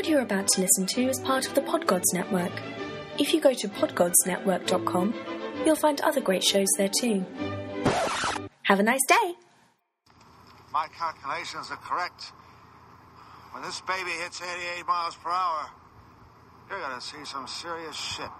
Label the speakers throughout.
Speaker 1: What you're about to listen to is part of the Podgods Network. If you go to podgodsnetwork.com, you'll find other great shows there too. Have a nice day!
Speaker 2: My calculations are correct. When this baby hits 88 miles per hour, you're gonna see some serious shit.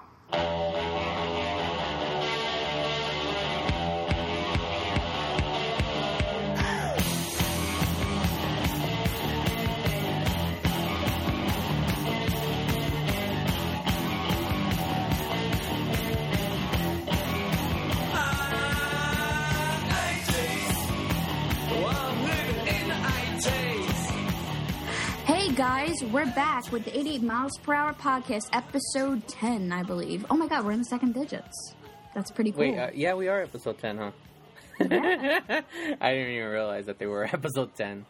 Speaker 3: We're back with the 88 miles per hour podcast, episode 10, I believe. Oh my god, we're in the second digits. That's pretty cool.
Speaker 4: Wait, uh, yeah, we are episode 10, huh? I didn't even realize that they were episode 10.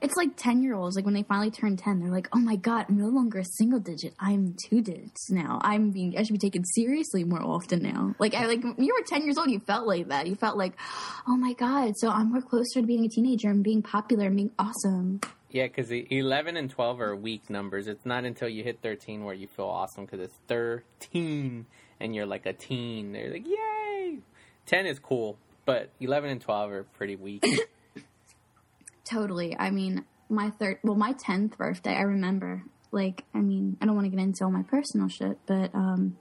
Speaker 3: it's like 10 year olds, like when they finally turn 10, they're like, oh my god, I'm no longer a single digit. I'm two digits now. I'm being, I should be taken seriously more often now. Like, I like, when you were 10 years old, you felt like that. You felt like, oh my god, so I'm more closer to being a teenager and being popular and being awesome.
Speaker 4: Yeah, because 11 and 12 are weak numbers. It's not until you hit 13 where you feel awesome because it's 13 and you're like a teen. They're like, yay! 10 is cool, but 11 and 12 are pretty weak.
Speaker 3: Totally. I mean, my third, well, my 10th birthday, I remember. Like, I mean, I don't want to get into all my personal shit, but um,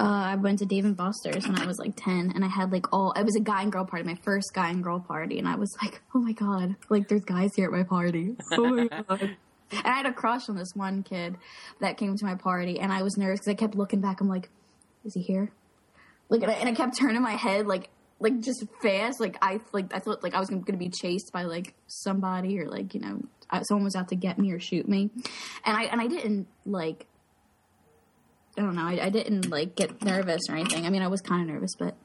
Speaker 3: uh, I went to Dave and Buster's when I was like 10, and I had like all, it was a guy and girl party, my first guy and girl party, and I was like, oh my god, like there's guys here at my party. Oh my god. And I had a crush on this one kid that came to my party, and I was nervous because I kept looking back. I'm like, is he here? Like, and I, and I kept turning my head, like, like just fast. Like I, like I thought, like I was going to be chased by like somebody or like you know someone was out to get me or shoot me, and I and I didn't like. I don't know. I, I didn't like get nervous or anything. I mean, I was kind of nervous, but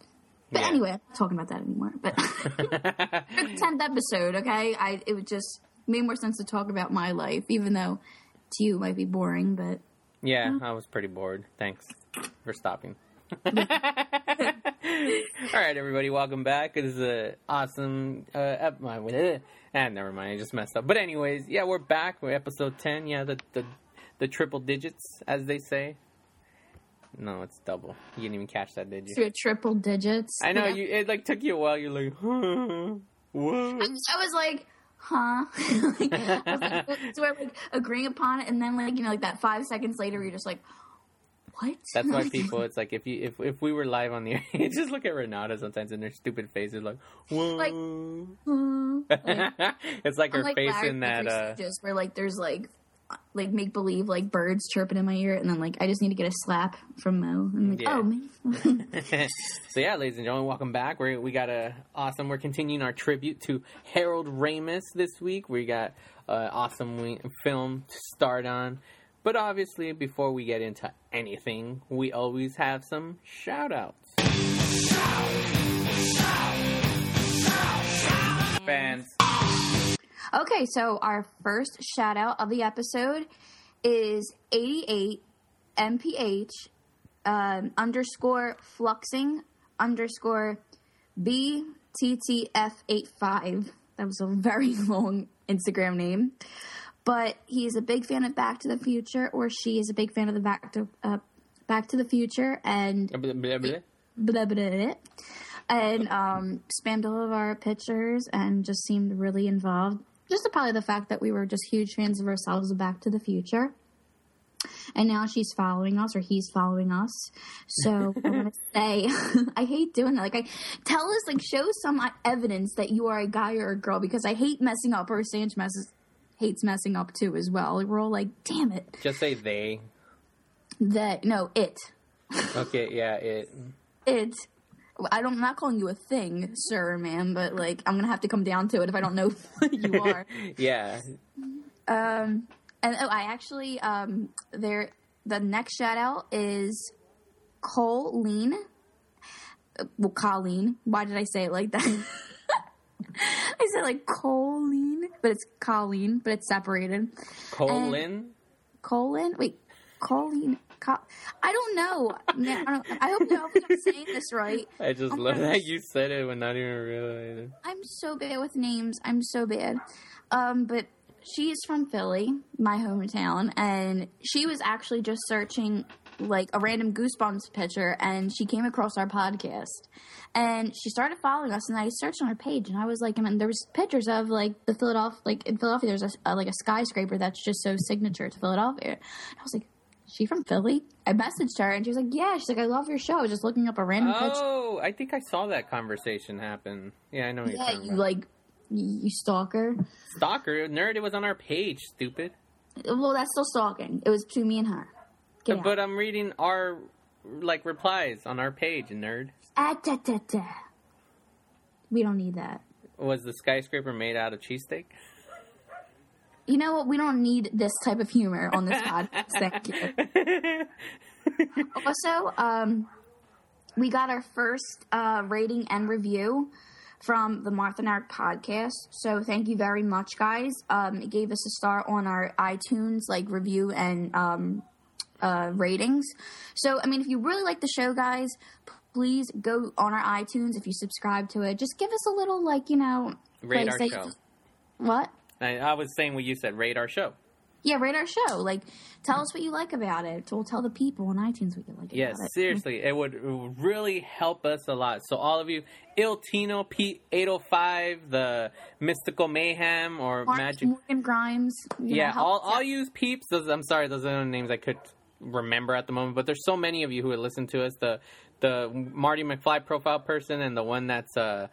Speaker 3: but
Speaker 4: Yeah.
Speaker 3: anyway, I'm not talking about that anymore. But tenth episode, okay? I it would just made more sense to talk about my life, even though to you it might be boring. But
Speaker 4: yeah, I was pretty bored. Thanks for stopping. All right, everybody, welcome back. It is a awesome. Uh, ep- my- eh, ah, never mind. I just messed up. But anyways, yeah, we're back. We're episode ten. Yeah, the the the triple digits, as they say. No, it's double. You didn't even catch that, did you?
Speaker 3: through triple digits,
Speaker 4: I know
Speaker 3: Yeah.
Speaker 4: you. It like took you a while. You're like, huh, what?
Speaker 3: I was like, huh? like, I was like, so we're like agreeing upon it, and then like you know, like that five seconds later, you're just like, what?
Speaker 4: That's why people. It's like if you if if we were live on the air, just look at Renata sometimes and their stupid faces like, what?
Speaker 3: Like, Like,
Speaker 4: it's like her
Speaker 3: I'm like
Speaker 4: face
Speaker 3: Larry
Speaker 4: in that. Uh
Speaker 3: Studios where like there's like like make believe like birds chirping in my ear, and then like I just need to get a slap from Mo. I'm like,
Speaker 4: Yeah.
Speaker 3: oh man.
Speaker 4: so yeah, ladies and gentlemen, welcome back. We we got a awesome. We're continuing our tribute to Harold Ramis this week. We got an awesome we- film to start on. But obviously, before we get into anything, we always have some shout outs. Fans.
Speaker 3: Okay, so our first shout out of the episode is 88 mph um, underscore fluxing underscore bttf85. That was a very long Instagram name. But he is a big fan of Back to the Future, or she is a big fan of the Back to uh, Back to the Future, and
Speaker 4: Blah, blah, blah.
Speaker 3: blah, blah, blah, and um, spammed all of our pictures and just seemed really involved. Just probably the fact that we were just huge fans of ourselves Back to the Future. And now she's following us, or he's following us. So I want to say, I hate doing that. Like, I tell us, like, show some evidence that you are a guy or a girl, because I hate messing up. Or Sanch messes, hates messing up too, as well. We're all like, damn it,
Speaker 4: Just say they.
Speaker 3: that no, it,
Speaker 4: Okay, yeah, it.
Speaker 3: it. I don't, I'm not calling you a thing, sir or ma'am, but like I'm gonna have to come down to it if I don't know what you are.
Speaker 4: Yeah,
Speaker 3: um, and oh, I actually um, there. The next shout out is Colleen. Well, Colleen. Why did I say it like that? I said like Colleen, but it's Colleen, but it's separated.
Speaker 4: colon.
Speaker 3: Colin? Wait, Colleen. Co- I don't know. Man, I, don't, I hope, I hope I'm saying this right.
Speaker 4: I just
Speaker 3: I'm
Speaker 4: love
Speaker 3: gonna-
Speaker 4: that you said it when not even realizing.
Speaker 3: I'm so bad with names. I'm so bad. Um, but she is from Philly, my hometown, and she was actually just searching like a random Goosebumps picture, and she came across our podcast, and she started following us, and I searched on her page, and I was like, I mean, there was pictures of like the Philadelphia, like in Philadelphia, there's a, a like a skyscraper that's just so signature to Philadelphia. And I was like, she from Philly? I messaged her, and she was like, yeah. She's like, I love your show. I was just looking up a random picture.
Speaker 4: Oh, I think I saw that conversation happen. Yeah, I know. What you're
Speaker 3: Yeah, you
Speaker 4: about.
Speaker 3: like you you stalker.
Speaker 4: stalker nerd. It was on our page. Stupid.
Speaker 3: Well, that's still stalking. It was between me and her. Get
Speaker 4: But
Speaker 3: out.
Speaker 4: I'm reading our like replies on our page. Nerd.
Speaker 3: Ah, da, da, da. We don't need that.
Speaker 4: Was the skyscraper made out of cheesesteak?
Speaker 3: You know what? We don't need this type of humor on this podcast. Thank you. Also, um, we got our first uh, rating and review from the Martha and Eric podcast. So thank you very much, guys. Um, it gave us a star on our iTunes like review and um, uh, ratings. So I mean, if you really like the show, guys, please go on our iTunes. If you subscribe to it, just give us a little like you know
Speaker 4: Rate our show.
Speaker 3: What?
Speaker 4: I, I was saying what you said. radar show.
Speaker 3: Yeah, radar show. Like, tell us what you like about it. We'll tell the people on iTunes what you like
Speaker 4: Yes,
Speaker 3: about it.
Speaker 4: seriously, it would, it would really help us a lot. So all of you, Il Tino P eight hundred five, the Mystical Mayhem or
Speaker 3: Mark
Speaker 4: Magic.
Speaker 3: Morgan Grimes. know,
Speaker 4: Yeah,
Speaker 3: help
Speaker 4: all
Speaker 3: us out.
Speaker 4: all you peeps. Those, I'm sorry, those are the names I could remember at the moment. But there's so many of you who would listen to us. The the Marty McFly profile person and the one that's uh,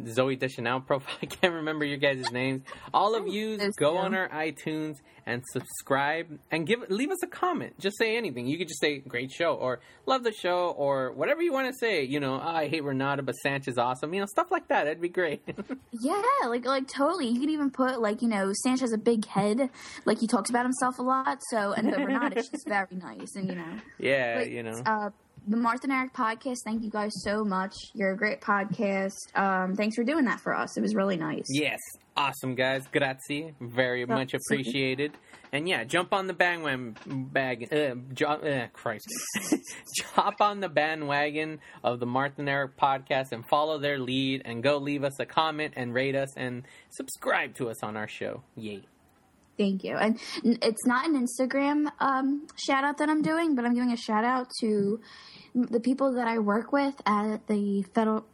Speaker 4: Zooey Deschanel profile. I can't remember your guys' names. All of you go on our iTunes and subscribe and give leave us a comment. Just say anything. You could just say great show or love the show or whatever you want to say. You know, "Oh, I hate Renata, but Sanch is awesome. You know, stuff like that. That'd be great.
Speaker 3: Yeah, like like totally. You could even put like you know, Sanch has a big head. Like he talks about himself a lot. So and but Renata, she's very nice, and you know,
Speaker 4: yeah,
Speaker 3: Like,
Speaker 4: you know.
Speaker 3: uh, the Martha and Eric podcast. Thank you guys so much. You're a great podcast. Um, thanks for doing that for us. It was really nice.
Speaker 4: Yes, awesome guys. Grazie, very much appreciated. And yeah, jump on the bandwagon. Bag, uh, jo- uh, Christ, jump on the bandwagon of the Martha and Eric podcast and follow their lead and go leave us a comment and rate us and subscribe to us on our show. Yay!
Speaker 3: Thank you. And it's not an Instagram um, shout out that I'm doing, but I'm doing a shout out to the people that I work with at the Federal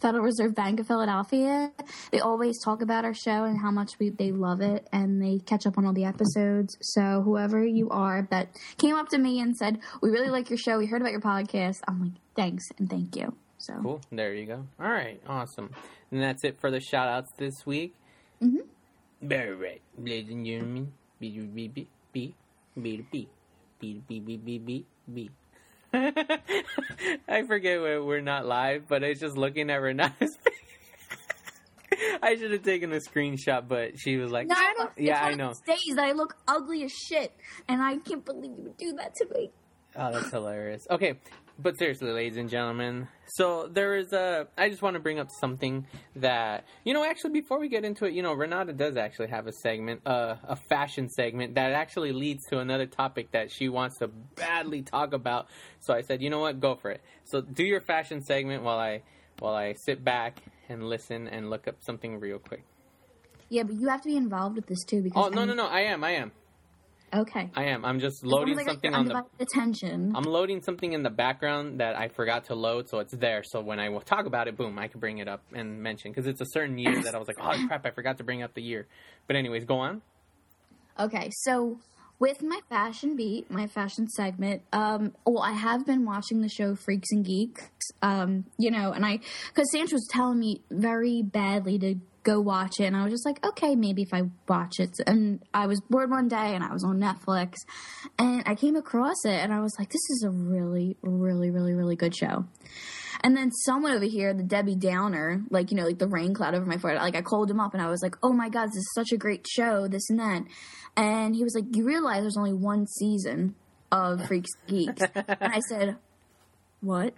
Speaker 3: Federal Reserve Bank of Philadelphia. They always talk about our show and how much we they love it, and they catch up on all the episodes. So whoever you are that came up to me and said, "We really like your show. We heard about your podcast," I'm like, "Thanks and thank you." So
Speaker 4: Cool. There you go. All right, awesome. And that's it for the shout outs this week. Mm-hmm. Very right, ladies and gentlemen. B B B B B B B B B B B B. I forget we're, we're not live, but I was just looking at Renata's. I should have taken a screenshot, but she was like,
Speaker 3: No, I don't.
Speaker 4: "Yeah,
Speaker 3: it's
Speaker 4: I
Speaker 3: one
Speaker 4: know."
Speaker 3: Of those days that I look ugly as shit, and I can't believe you would do that to me.
Speaker 4: Oh, that's hilarious. Okay, but seriously, ladies and gentlemen, so there is a. I just want to bring up something that you know. Actually, before we get into it, you know, Renata does actually have a segment, uh, a fashion segment that actually leads to another topic that she wants to badly talk about. So I said, you know what, go for it. So do your fashion segment while I while I sit back and listen and look up something real quick.
Speaker 3: Yeah, but you have to be involved with this too because
Speaker 4: Oh no
Speaker 3: I'm-
Speaker 4: no no! I am I am
Speaker 3: Okay.
Speaker 4: I am. I'm just loading
Speaker 3: got
Speaker 4: something on the.
Speaker 3: attention.
Speaker 4: I'm loading something in the background that I forgot to load, so it's there. So when I will talk about it, boom, I can bring it up and mention because it's a certain year that I was like, oh crap, I forgot to bring up the year. But anyways, go on.
Speaker 3: Okay, so with my fashion beat, my fashion segment, um, well, I have been watching the show Freaks and Geeks, um, you know, and I, because Sanch was telling me very badly to go watch it, and I was just like, okay, maybe if I watch it. And I was bored one day, and I was on Netflix, and I came across it, and I was like, this is a really, really, really, really good show. And then someone over here, the Debbie Downer, like, you know, like the rain cloud over my forehead, like I called him up and I was like, oh my God, this is such a great show, this and that. And he was like, you realize there's only one season of Freaks and Geeks. and I said, what?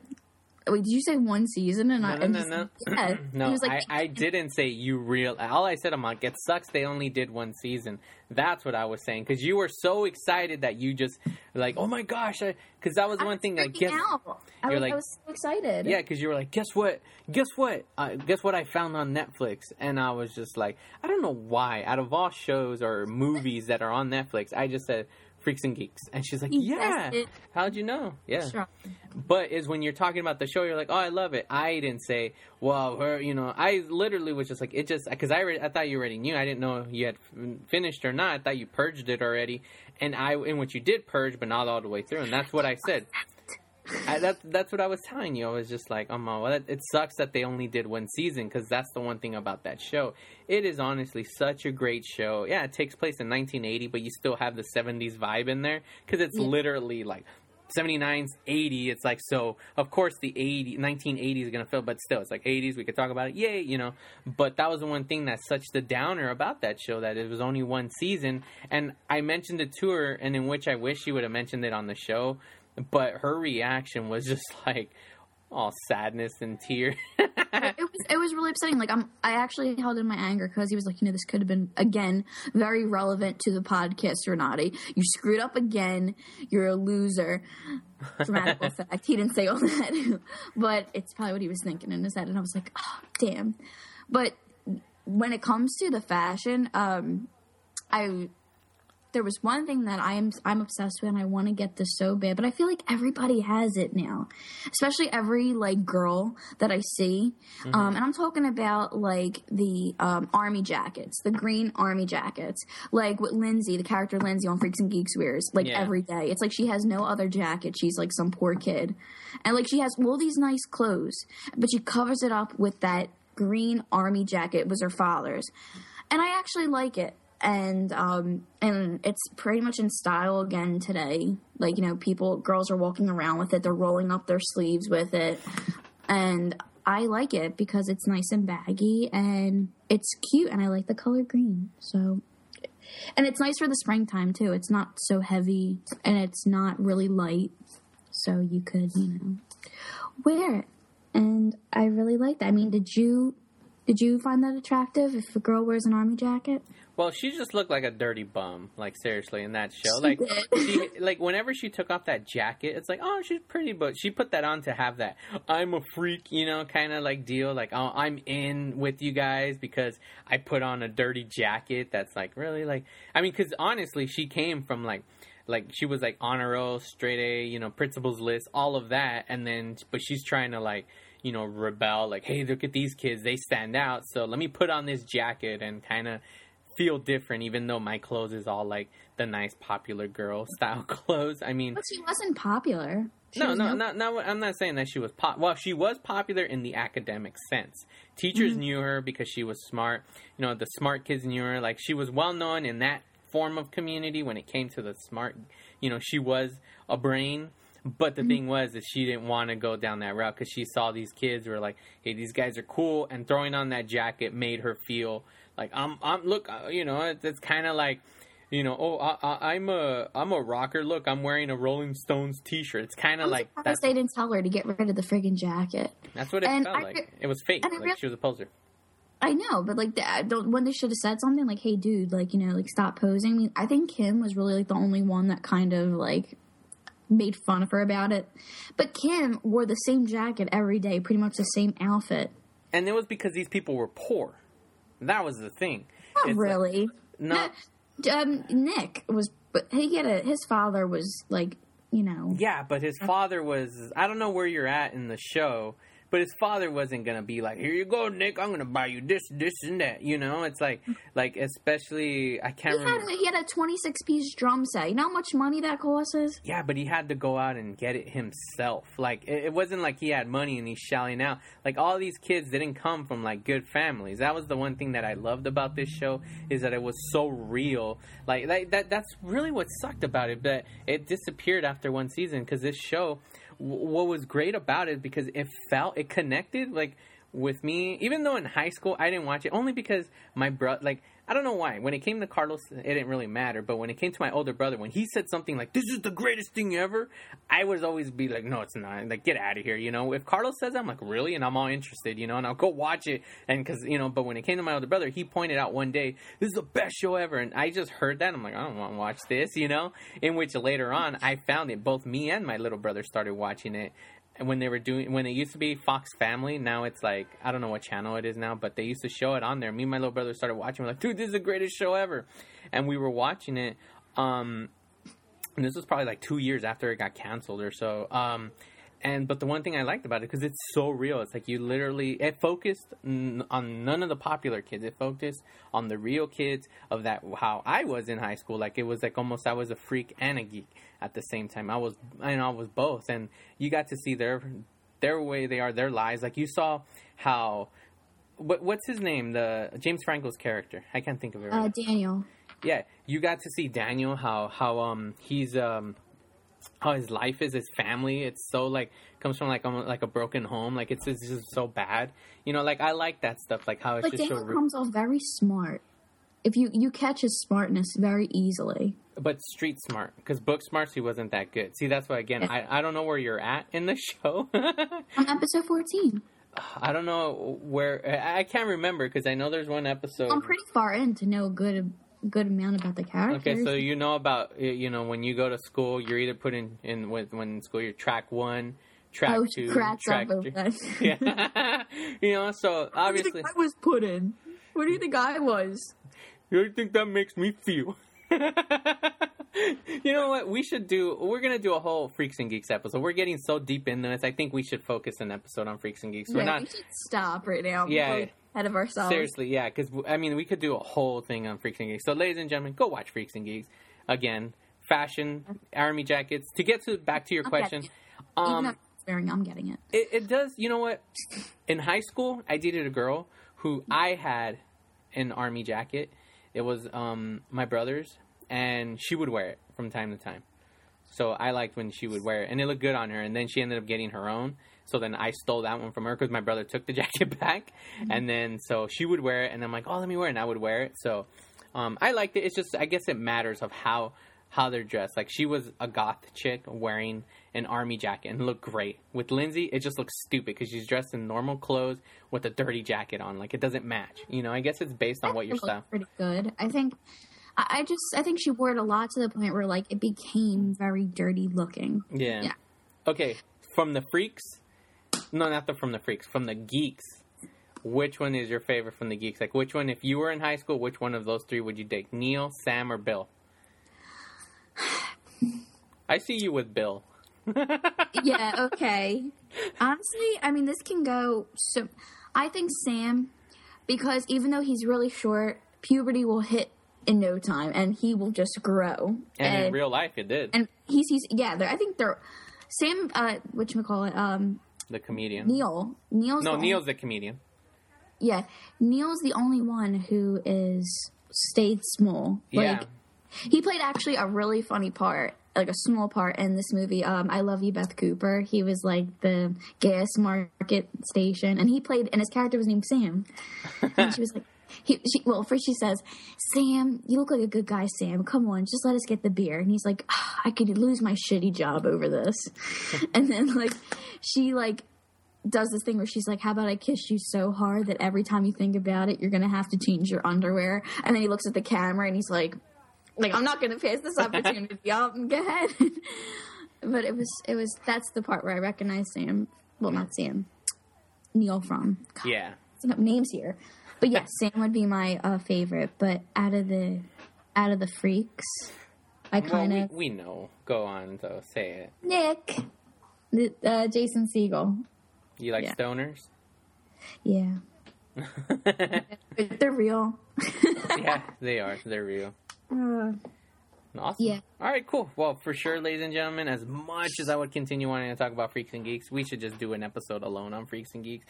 Speaker 3: Wait, did you say one season? And I
Speaker 4: No, no,
Speaker 3: just-
Speaker 4: no, no.
Speaker 3: Yeah.
Speaker 4: no,
Speaker 3: like,
Speaker 4: I, I didn't say you real. All I said, I'm like, it sucks they only did one season. That's what I was saying because you were so excited that you just like, oh my gosh, because that was
Speaker 3: I
Speaker 4: one
Speaker 3: was
Speaker 4: thing. Like, guess,
Speaker 3: out. I
Speaker 4: you're
Speaker 3: was,
Speaker 4: like-
Speaker 3: I was so excited.
Speaker 4: yeah, because you were like, guess what? Guess what? Uh, guess what I found on Netflix? And I was just like, I don't know why. Out of all shows or movies that are on Netflix, I just said Freaks and Geeks, and she's like, yeah. How'd you know? Yeah.
Speaker 3: Sure.
Speaker 4: But is when you're talking about the show, you're like, oh, I love it. I didn't say, well, her, you know, I literally was just like, it just because I already, I thought you already knew. I didn't know you had finished or not. I thought you purged it already, and I, in what you did purge, but not all the way through, and that's what I said. I, that's that's what I was telling you. I was just like, oh my, well, it, it sucks that they only did one season because that's the one thing about that show. It is honestly such a great show. Yeah, it takes place in 1980, but you still have the 70s vibe in there because it's
Speaker 3: Yeah.
Speaker 4: literally like 79, 80. It's like so. Of course, the 80, 1980 is gonna feel, but still, it's like 80s. We could talk about it, yay, you know. But that was the one thing that's such the downer about that show that it was only one season. And I mentioned it to her, and in which I wish she would have mentioned it on the show but her reaction was just like all sadness and tears.
Speaker 3: it was it was really upsetting. Like I'm, I actually held in my anger because he was like, you know, this could have been again very relevant to the podcast, Renati. You screwed up again. You're a loser. Dramatic effect. He didn't say all that, but it's probably what he was thinking in his head. And I was like, oh, damn. But when it comes to the fashion, um, I there was one thing that I am I'm obsessed with and I want to get this so bad, but I feel like everybody has it now. Especially every like girl that I see. Um and I'm talking about like the um army jackets, the green army jackets. Like what Lindsay, the character Lindsay on Freaks and Geeks wears like
Speaker 4: Yeah.
Speaker 3: every day. It's like she has no other jacket. She's like some poor kid. And like she has all these nice clothes, but she covers it up with that green army jacket. It was her father's. And I actually like it and um and it's pretty much in style again today. Like you know people girls are walking around with it. They're rolling up their sleeves with it. And i like it because it's nice and baggy and it's cute and i like the color green. So and it's nice for the springtime too. It's not so heavy and it's not really light. So you could you know wear it. And i really like that. I mean did you did you find that attractive if a girl wears an army jacket
Speaker 4: well, she just looked like a dirty bum, like seriously, in that show.
Speaker 3: She
Speaker 4: like she like whenever she took off that jacket, it's like, oh, she's pretty, but she put that on to have that I'm a freak, you know, kind of like deal. Like, oh, I'm in with you guys because I put on a dirty jacket. That's like really like, I mean, because honestly, she came from like like she was like honor roll, straight A, you know, principals list, all of that, and then but she's trying to like you know rebel, like hey, look at these kids, they stand out, so let me put on this jacket and kind of feel different, even though my clothes is all like the nice popular girl style clothes. I mean,
Speaker 3: But she wasn't popular. She
Speaker 4: no,
Speaker 3: was
Speaker 4: no, not, not. I'm not saying that she was pop. Well, she was popular in the academic sense. Teachers mm-hmm. knew her because she was smart. You know, the smart kids knew her. Like she was well known in that form of community when it came to the smart. You know, she was a brain. But the mm-hmm. thing was that she didn't want to go down that route because she saw these kids were like, "Hey, these guys are cool," and throwing on that jacket made her feel like I'm. I'm look, uh, you know, it's, it's kind of like you know, oh, I, I'm a I'm a rocker. Look, I'm wearing a Rolling Stones T-shirt. It's kind of like that's,
Speaker 3: they didn't tell her to get rid of the friggin' jacket.
Speaker 4: that's what it
Speaker 3: and
Speaker 4: felt
Speaker 3: I
Speaker 4: like. It was fake. Like
Speaker 3: re-
Speaker 4: she was a poser.
Speaker 3: I know, but like, the, don't, when they should have said something like, "Hey, dude, like, you know, like, stop posing." I mean, I think Kim was really like the only one that kind of like made fun of her about it. But Kim wore the same jacket every day, pretty much the same outfit.
Speaker 4: And it was because these people were poor. That was the thing.
Speaker 3: Not
Speaker 4: It's like-
Speaker 3: really.
Speaker 4: no.
Speaker 3: Um, Nick was, but he had a his father was like, you know,
Speaker 4: Yeah, but his father was. I don't know where you're at in the show, but his father wasn't gonna be like, "Here you go, Nick. I'm gonna buy you this, this, and that." You know, it's like, like especially I can't
Speaker 3: he
Speaker 4: remember.
Speaker 3: had he had a twenty six piece drum set. You know how much money that costs?
Speaker 4: Yeah, but he had to go out and get it himself. Like it, it wasn't like he had money and he's shelling out. Like all these kids didn't come from like good families. That was the one thing that I loved about this show is that it was so real. Like that, that that's really what sucked about it. But it disappeared after one season because this show. What was great about it because it felt it connected like with me, even though in high school I didn't watch it, only because my brother, like, I don't know why. When it came to Carlos, it didn't really matter. But when it came to my older brother, when he said something like, this is the greatest thing ever, I would always be like, no, it's not. Like, get out of here, you know? If Carlos says that, I'm like, really? And I'm all interested, you know? And I'll go watch it. And because, you know, but when it came to my older brother, he pointed out one day, this is the best show ever. And I just heard that. I'm like, I don't want to watch this, you know? In which later on, I found it. Both me and my little brother started watching it and when they were doing when it used to be Fox Family, now it's like I don't know what channel it is now, but they used to show it on there. Me and my little brother started watching. We're like, dude, this is the greatest show ever, and we were watching it. Um, and this was probably like two years after it got canceled or so. Um, and but the one thing I liked about it because it's so real. It's like you literally it focused n- on none of the popular kids. It focused on the real kids of that how I was in high school. Like it was like almost I was a freak and a geek at the same time. I was I know I was both, and you got to see their their way they are, their lives. Like you saw how what what's his name? The James Franco's character. I can't think of it. Right
Speaker 3: Uh,
Speaker 4: now.
Speaker 3: Daniel.
Speaker 4: Yeah, you got to see Daniel how how um he's um how his life is, his family. It's so like comes from like almost like a broken home. Like it's, it's just so bad. You know, like I like that stuff. Like how it's
Speaker 3: But
Speaker 4: just
Speaker 3: Daniel
Speaker 4: so.
Speaker 3: Comes off very smart. If you you catch his smartness very easily.
Speaker 4: but street smart because book smarts he wasn't that good. See, that's why again I I don't know where you're at in the show.
Speaker 3: On episode fourteen,
Speaker 4: I don't know where I can't remember because I know there's one episode.
Speaker 3: I'm pretty far in to know a good good amount about the characters.
Speaker 4: Okay, so you know about you know when you go to school, you're either put in in when, when in school you're track one, track
Speaker 3: oh,
Speaker 4: two, track three. Yeah, you know. So obviously, I
Speaker 3: was put in? What do you think I was?
Speaker 4: You think that makes me feel. you know what? We should do. We're gonna do a whole Freaks and Geeks episode. We're getting so deep into this. I think we should focus an episode on Freaks and Geeks. We're not
Speaker 3: we should stop right now.
Speaker 4: Yeah.
Speaker 3: We're ahead of ourselves.
Speaker 4: Seriously, yeah, because I mean, we could do a whole thing on Freaks and Geeks. So, ladies and gentlemen, go watch Freaks and Geeks again. Fashion, army jackets. To get to back to your
Speaker 3: I'm
Speaker 4: question,
Speaker 3: getting Even though
Speaker 4: um,
Speaker 3: I'm I'm getting it.
Speaker 4: it, it does. You know what? In high school, I dated a girl who I had an army jacket. It was um, my brother's, and she would wear it from time to time. So I liked when she would wear it, and it looked good on her. And then she ended up getting her own. So then I stole that one from her because my brother took the jacket back, and then so she would wear it, and I'm like, oh, let me wear it, and I would wear it. So um, I liked it. It's just I guess it matters of how how they're dressed. Like she was a goth chick wearing an army jacket and look great. With Lindsay, it just looks stupid because she's dressed in normal clothes with a dirty jacket on. Like it doesn't match. You know, I guess it's based on what your style.
Speaker 3: Pretty good. I think. I just I think she wore it a lot to the point where like it became very dirty looking.
Speaker 4: Yeah.
Speaker 3: Yeah.
Speaker 4: Okay, from the freaks. No, not the from the freaks. From the geeks. Which one is your favorite from the geeks? Like, which one, if you were in high school, which one of those three would you take? Neil, Sam, or Bill? I see you with Bill.
Speaker 3: yeah, okay. Honestly, I mean, this can go so. I think Sam, because even though he's really short, puberty will hit in no time, and he will just grow.
Speaker 4: And, in real life, it did.
Speaker 3: and he's he's yeah. I think they're Sam. Uh, what you call it? Um,
Speaker 4: the comedian.
Speaker 3: Neil. Neil's
Speaker 4: no,
Speaker 3: the
Speaker 4: Neil's the comedian.
Speaker 3: yeah. Neil's the only one who is stayed small. Like,
Speaker 4: yeah.
Speaker 3: He played actually a really funny part, like a small part in this movie. Um, I love you, Beth Cooper. He was like the gas market station, and he played, and his character was named Sam. and she was like, he, she, well, first she says, "Sam, you look like a good guy, Sam. Come on, just let us get the beer." And he's like, "Ah, "I could lose my shitty job over this." and then like, she like does this thing where she's like, "How about I kiss you so hard that every time you think about it, you're gonna have to change your underwear?" And then he looks at the camera and he's like, "Like I'm not gonna pass this opportunity. go ahead." but it was it was that's the part where I recognize Sam. Well, not Sam. Neil from. God,
Speaker 4: Yeah.
Speaker 3: up names here. But yes, Sam would be my uh, favorite. But out of the out of the freaks, I
Speaker 4: Well,
Speaker 3: kind
Speaker 4: we,
Speaker 3: of
Speaker 4: we know. Go on, though. Say it.
Speaker 3: Nick, the, uh, Jason Segel.
Speaker 4: You like
Speaker 3: Yeah.
Speaker 4: stoners?
Speaker 3: Yeah, they're real.
Speaker 4: yeah, they are. They're real.
Speaker 3: Uh,
Speaker 4: Awesome.
Speaker 3: Yeah.
Speaker 4: All right, cool. Well, for sure, ladies and gentlemen, as much as I would continue wanting to talk about Freaks and Geeks, we should just do an episode alone on Freaks and Geeks.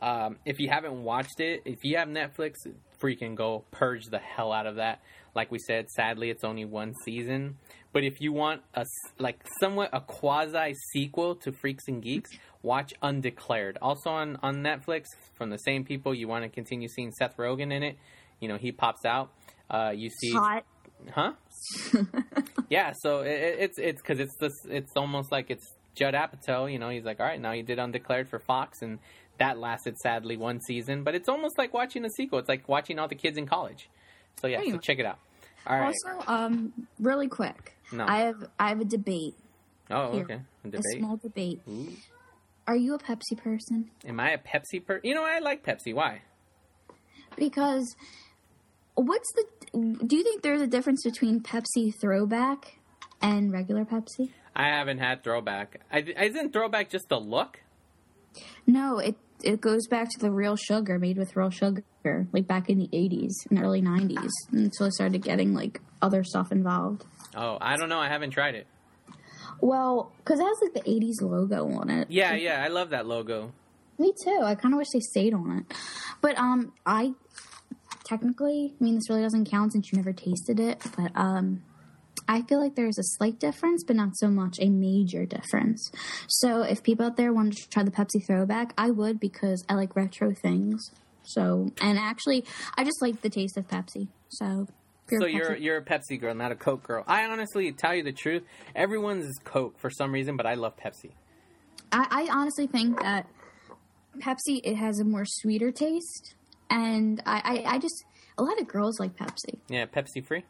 Speaker 4: Um, if you haven't watched it, if you have Netflix, freaking go purge the hell out of that. Like we said, sadly, it's only one season. But if you want a like somewhat a quasi sequel to Freaks and Geeks, watch Undeclared. Also on on Netflix from the same people. You want to continue seeing Seth Rogen in it. You know he pops out. Uh, you see,
Speaker 3: Hot.
Speaker 4: Huh? yeah. So it, it- it's it's because it's this. It's almost like it's Judd Apatow. You know, he's like, all right, now you did Undeclared for Fox, and that lasted sadly one season. But it's almost like watching a sequel. It's like watching all the kids in college. So yeah, so check it out. All right.
Speaker 3: Also, um, really quick,
Speaker 4: No.
Speaker 3: I have I have a debate,
Speaker 4: oh,
Speaker 3: here.
Speaker 4: okay. A
Speaker 3: a small debate.
Speaker 4: Ooh.
Speaker 3: Are you a Pepsi person?
Speaker 4: Am I a Pepsi person? You know, I like Pepsi. Why?
Speaker 3: Because what's the? Do you think there's a difference between Pepsi Throwback and regular Pepsi?
Speaker 4: I haven't had throwback. I, isn't throwback just a look?
Speaker 3: No, it it goes back to the real sugar made with real sugar, like back in the '80s and early '90s, until it started getting like other stuff involved.
Speaker 4: Oh, I don't know. I haven't tried it.
Speaker 3: Well, because it has like the '80s logo on it.
Speaker 4: Yeah, yeah, I love that logo.
Speaker 3: Me too. I kind of wish they stayed on it. But um, I technically, I mean, this really doesn't count since you never tasted it. But um, I feel like there's a slight difference, but not so much a major difference. So if people out there wanted to try the Pepsi throwback, I would because I like retro things. So and actually, I just like the taste of Pepsi. So.
Speaker 4: So
Speaker 3: Pepsi.
Speaker 4: you're you're a Pepsi girl, not a Coke girl. I honestly tell you the truth. Everyone's Coke for some reason, but I love Pepsi.
Speaker 3: I, I honestly think that Pepsi it has a more sweeter taste, and I, I, I just a lot of girls like Pepsi.
Speaker 4: Yeah, Pepsi free.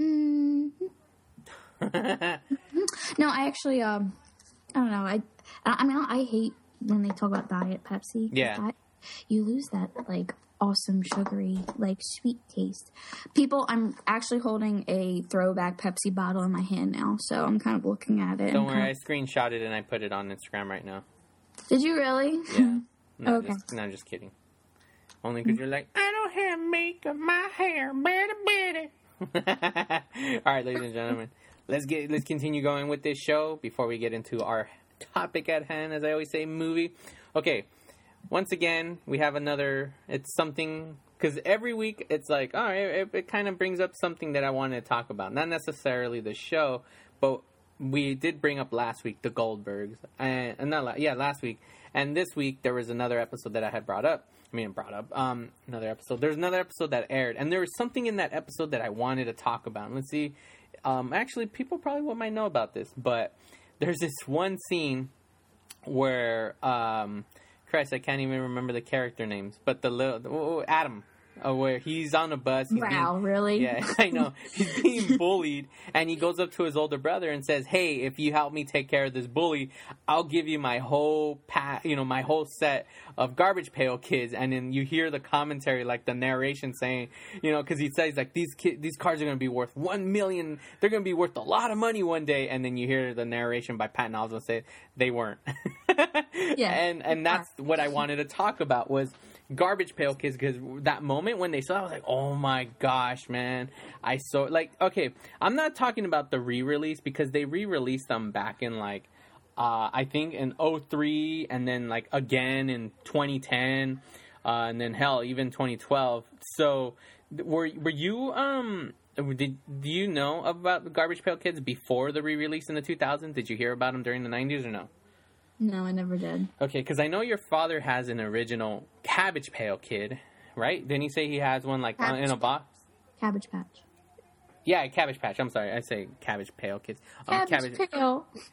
Speaker 3: Mm. No, I actually um I don't know. I I mean I hate when they talk about diet Pepsi.
Speaker 4: Yeah.
Speaker 3: diet- you lose that like awesome sugary like sweet taste. People, I'm actually holding a throwback Pepsi bottle in my hand now, so I'm kind of looking at it.
Speaker 4: Don't worry, I screenshot it and I put it on Instagram right now.
Speaker 3: Did you really?
Speaker 4: Yeah. No,
Speaker 3: Okay.
Speaker 4: just, no, just kidding. Only because you're like, I don't have makeup, my hair, better, better. All right, ladies and gentlemen, let's get let's continue going with this show before we get into our topic at hand. As I always say, movie. Okay, once again, we have another. It's something because every week it's like, all right, it, it kind of brings up something that I wanted to talk about. Not necessarily the show, but we did bring up last week the Goldbergs, and, and not la- yeah last week, and this week there was another episode that I had brought up. I mean, brought up um, another episode. There's another episode that aired, and there was something in that episode that I wanted to talk about. Let's see. Um, actually, people probably might know about this, but there's this one scene where um, Christ, I can't even remember the character names, but the little oh, Adam, uh, where he's on a bus. He's being-
Speaker 3: Wow, really?
Speaker 4: yeah, I know. He's being bullied, and he goes up to his older brother and says, "Hey, if you help me take care of this bully, I'll give you my whole pa- you know, my whole set of garbage pail kids." And then you hear the commentary, like the narration saying, you know, because he says like these ki- these cars are going to be worth one million. They're going to be worth a lot of money one day. And then you hear the narration by Patton Oswalt say they weren't.
Speaker 3: Yeah.
Speaker 4: and and that's what I wanted to talk about was garbage pail kids because that moment when they saw, it, I was like, oh my gosh, man! I saw like okay, I'm not talking about the re-release because they re-released them back in like uh, I think in 03 and then like again in 2010 uh, and then hell even 2012. So were were you um. Did do you know about the Garbage Pail Kids before the re-release in the 2000s? Did you hear about them during the 90s or no?
Speaker 3: No, I never did.
Speaker 4: Okay, because I know your father has an original Cabbage Pail Kid, right? Didn't he say he has one like uh, in a box?
Speaker 3: Cabbage Patch.
Speaker 4: Yeah, Cabbage Patch. I'm sorry, I say Cabbage Pail Kids. Um,
Speaker 3: Cabbage, Pail.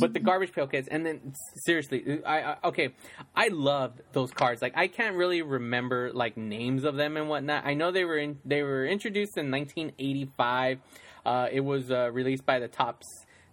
Speaker 4: but the Garbage Pail Kids, and then seriously, I, I okay, I loved those cards. Like I can't really remember like names of them and whatnot. I know they were in, they were introduced in 1985. Uh, it was uh, released by the Topps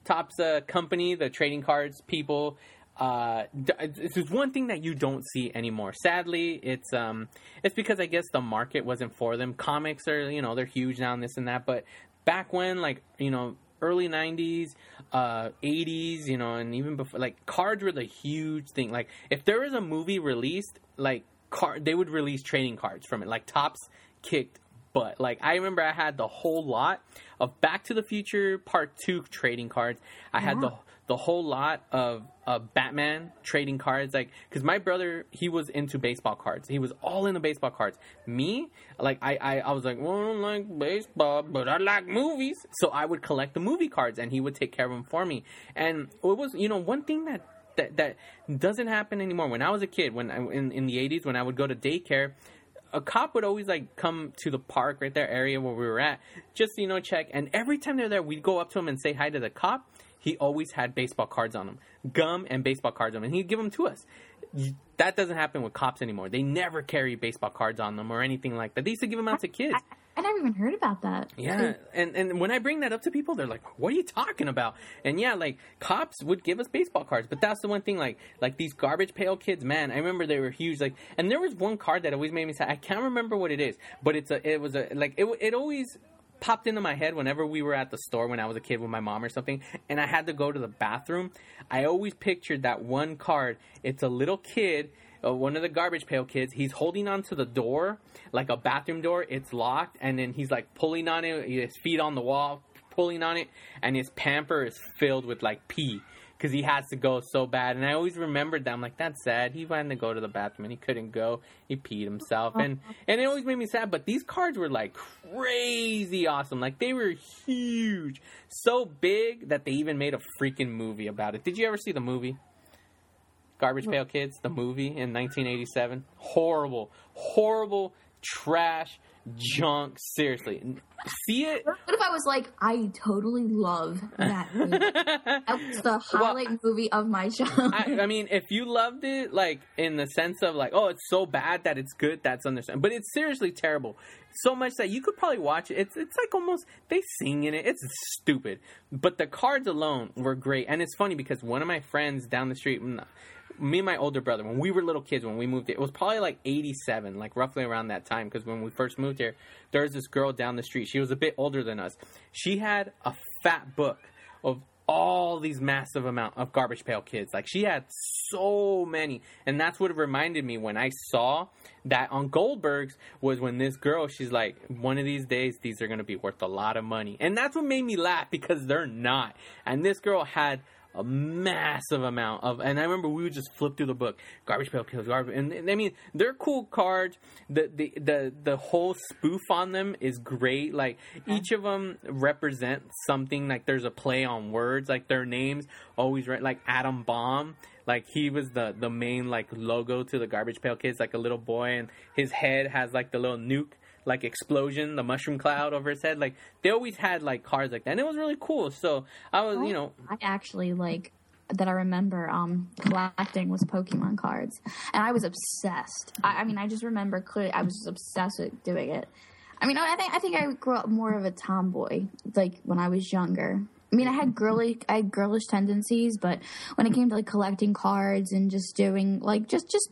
Speaker 4: Topps uh, company, the trading cards people. Uh, it's just one thing that you don't see anymore. Sadly, it's um, it's because I guess the market wasn't for them. Comics are, you know, they're huge now and this and that. But back when, like, you know, early '90s, uh, '80s, you know, and even before, like, cards were the huge thing. Like, if there was a movie released, like, card, they would release trading cards from it. Like, Topps kicked butt. Like, I remember I had the whole lot of Back to the Future Part Two trading cards. I had the the whole lot of uh, Batman trading cards, like because my brother he was into baseball cards. He was all into baseball cards. Me, like I, I, I was like, well, I don't like baseball, but I like movies. So I would collect the movie cards, and he would take care of them for me. And it was, you know, one thing that that that doesn't happen anymore. When I was a kid, when I, in in the '80s, when I would go to daycare a cop would always like come to the park right there area where we were at just you know check and every time they're there we'd go up to him and say hi to the cop. He always had baseball cards on him gum and baseball cards on him and he'd give them to us. That doesn't happen with cops anymore. They never carry baseball cards on them or anything like that. They used to give them out to kids
Speaker 3: I never even heard about that.
Speaker 4: yeah, and and when I bring that up to people, they're like, "What are you talking about?" And yeah, like cops would give us baseball cards, but that's the one thing. Like like these garbage pail kids, man. I remember they were huge. Like, and there was one card that always made me sad. I can't remember what it is, but it's a it was a like it it always popped into my head whenever we were at the store when I was a kid with my mom or something, and I had to go to the bathroom. I always pictured that one card. It's a little kid uh, one of the garbage pail kids. He's holding onto the door, like a bathroom door. It's locked, and then he's like pulling on it. His feet on the wall, pulling on it, and his pamper is filled with like pee because he has to go so bad. And I always remembered that. I'm like, that's sad. He wanted to go to the bathroom and he couldn't go. He peed himself, and and it always made me sad. But these cards were like crazy awesome. Like they were huge, so big that they even made a freaking movie about it. Did you ever see the movie? Garbage Pail Kids, the movie in 1987. Horrible, horrible, trash, junk. Seriously, see it.
Speaker 3: What if I was like, I totally love that movie. that was the highlight movie of my childhood.
Speaker 4: I, I mean, if you loved it, like in the sense of like, oh, it's so bad that it's good, that's understandable. But it's seriously terrible. So much that you could probably watch it. It's it's like almost they sing in it. It's stupid. But the cards alone were great, and it's funny because one of my friends down the street, mm, me and my older brother, when we were little kids, when we moved here, it was probably like 87, like roughly around that time, because when we first moved here, there was this girl down the street. She was a bit older than us. She had a fat book of all these massive amount of garbage pail kids. Like she had so many, and that's what reminded me when I saw that on Goldberg's was when this girl, she's like, one of these days these are gonna be worth a lot of money, and that's what made me laugh because they're not. And this girl had a massive amount of, and I remember we would just flip through the book, garbage pail kills garbage, and, and I mean they're cool cards. The the the the whole spoof on them is great. Like uh-huh. each of them represent something. Like there's a play on words. Like their names always right. Like Adam Bomb. Like he was the the main like logo to the garbage pail kids. Like a little boy, and his head has like the little nuke like explosion, the mushroom cloud over his head. Like they always had like cars like that, and it was really cool. So I was, you know,
Speaker 3: I actually like that I remember um, collecting was Pokemon cards, and I was obsessed. I, I mean, I just remember clearly I was just obsessed with doing it. I mean, I think I think I grew up more of a tomboy, like when I was younger. I mean, I had girly, I had girlish tendencies, but when it came to like collecting cards and just doing like just just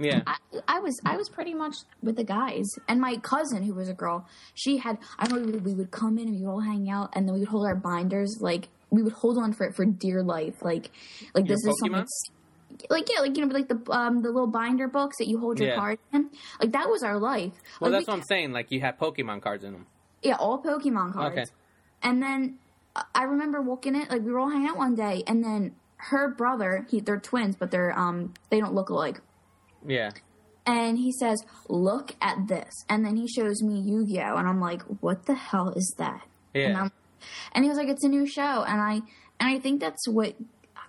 Speaker 4: yeah.
Speaker 3: I, I was I was pretty much with the guys, and my cousin who was a girl, she had. I remember we would come in and we would all hang out, and then we would hold our binders like we would hold on for it for dear life, like like
Speaker 4: Your
Speaker 3: this is something.
Speaker 4: Pokemon?
Speaker 3: Like yeah, like you know, like the um the little binder books that you hold your
Speaker 4: Yeah.
Speaker 3: cards in. Like that was our life.
Speaker 4: Well,
Speaker 3: Like,
Speaker 4: that's
Speaker 3: we-
Speaker 4: what I'm saying. Like you had Pokemon cards in them.
Speaker 3: yeah, all Pokemon cards.
Speaker 4: Okay.
Speaker 3: And then uh, I remember walking it like we were all hanging out one day, and then her brother, he they're twins, but they're um they don't look alike.
Speaker 4: Yeah.
Speaker 3: and he says, "Look at this," and then he shows me Yu-Gi-Oh, and I'm like, "What the hell is that?" And,
Speaker 4: Yeah.
Speaker 3: I'm, and he was like, "It's a new show," and I and I think that's what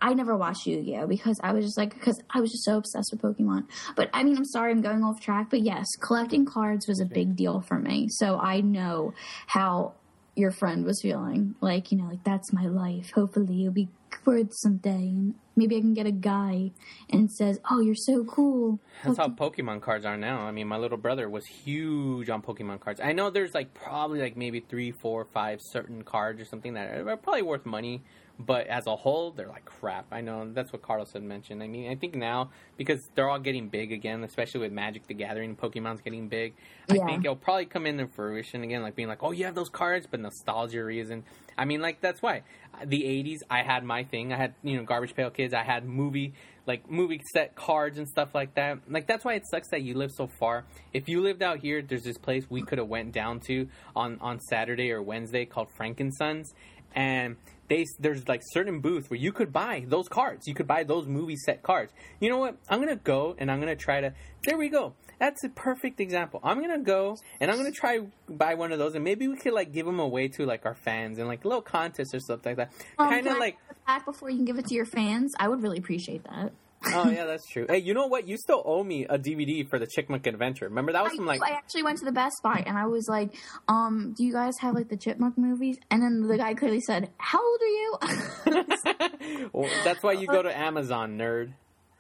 Speaker 3: I never watched Yu-Gi-Oh because I was just like because I was just so obsessed with Pokemon. But I mean, I'm sorry, I'm going off track, but yes, collecting cards was a big deal for me, so I know how your friend was feeling. Like you know, like that's my life. Hopefully, it'll be worth someday, and maybe I can get a guy and says, "Oh, you're so cool."
Speaker 4: That's how Pokemon cards are now. I mean, my little brother was huge on Pokemon cards. I know there's like probably like maybe three, four, five certain cards or something that are probably worth money, but as a whole, they're like crap. I know that's what Carlos had mentioned. I mean, I think now because they're all getting big again, especially with Magic the Gathering, Pokemon's getting big. I think it'll probably come into fruition again, like being like, oh, you have those cards, but nostalgia reason. I mean, like that's why the '80s. I had my thing. I had you know Garbage Pail Kids. I had movie like movie set cards and stuff like that. Like that's why it sucks that you live so far. If you lived out here, there's this place we could have went down to on on Saturday or Wednesday called Frankensons, and they there's like certain booths where you could buy those cards. You could buy those movie set cards. You know what? I'm gonna go and I'm gonna try to. There we go. That's a perfect example. I'm gonna go and I'm gonna try buy one of those, and maybe we could like give them away to like our fans and like a little contest or something like that.
Speaker 3: Um,
Speaker 4: kind of like.
Speaker 3: back before you can give it to your fans. I would really appreciate that.
Speaker 4: Oh yeah, that's true. Hey, you know what? You still owe me a DVD for the Chipmunk Adventure. Remember that was
Speaker 3: I,
Speaker 4: from like
Speaker 3: I actually went to the Best Buy and I was like, um, do you guys have like the Chipmunk movies? And then the guy clearly said, How old are you?
Speaker 4: well, that's why you go to Amazon, nerd.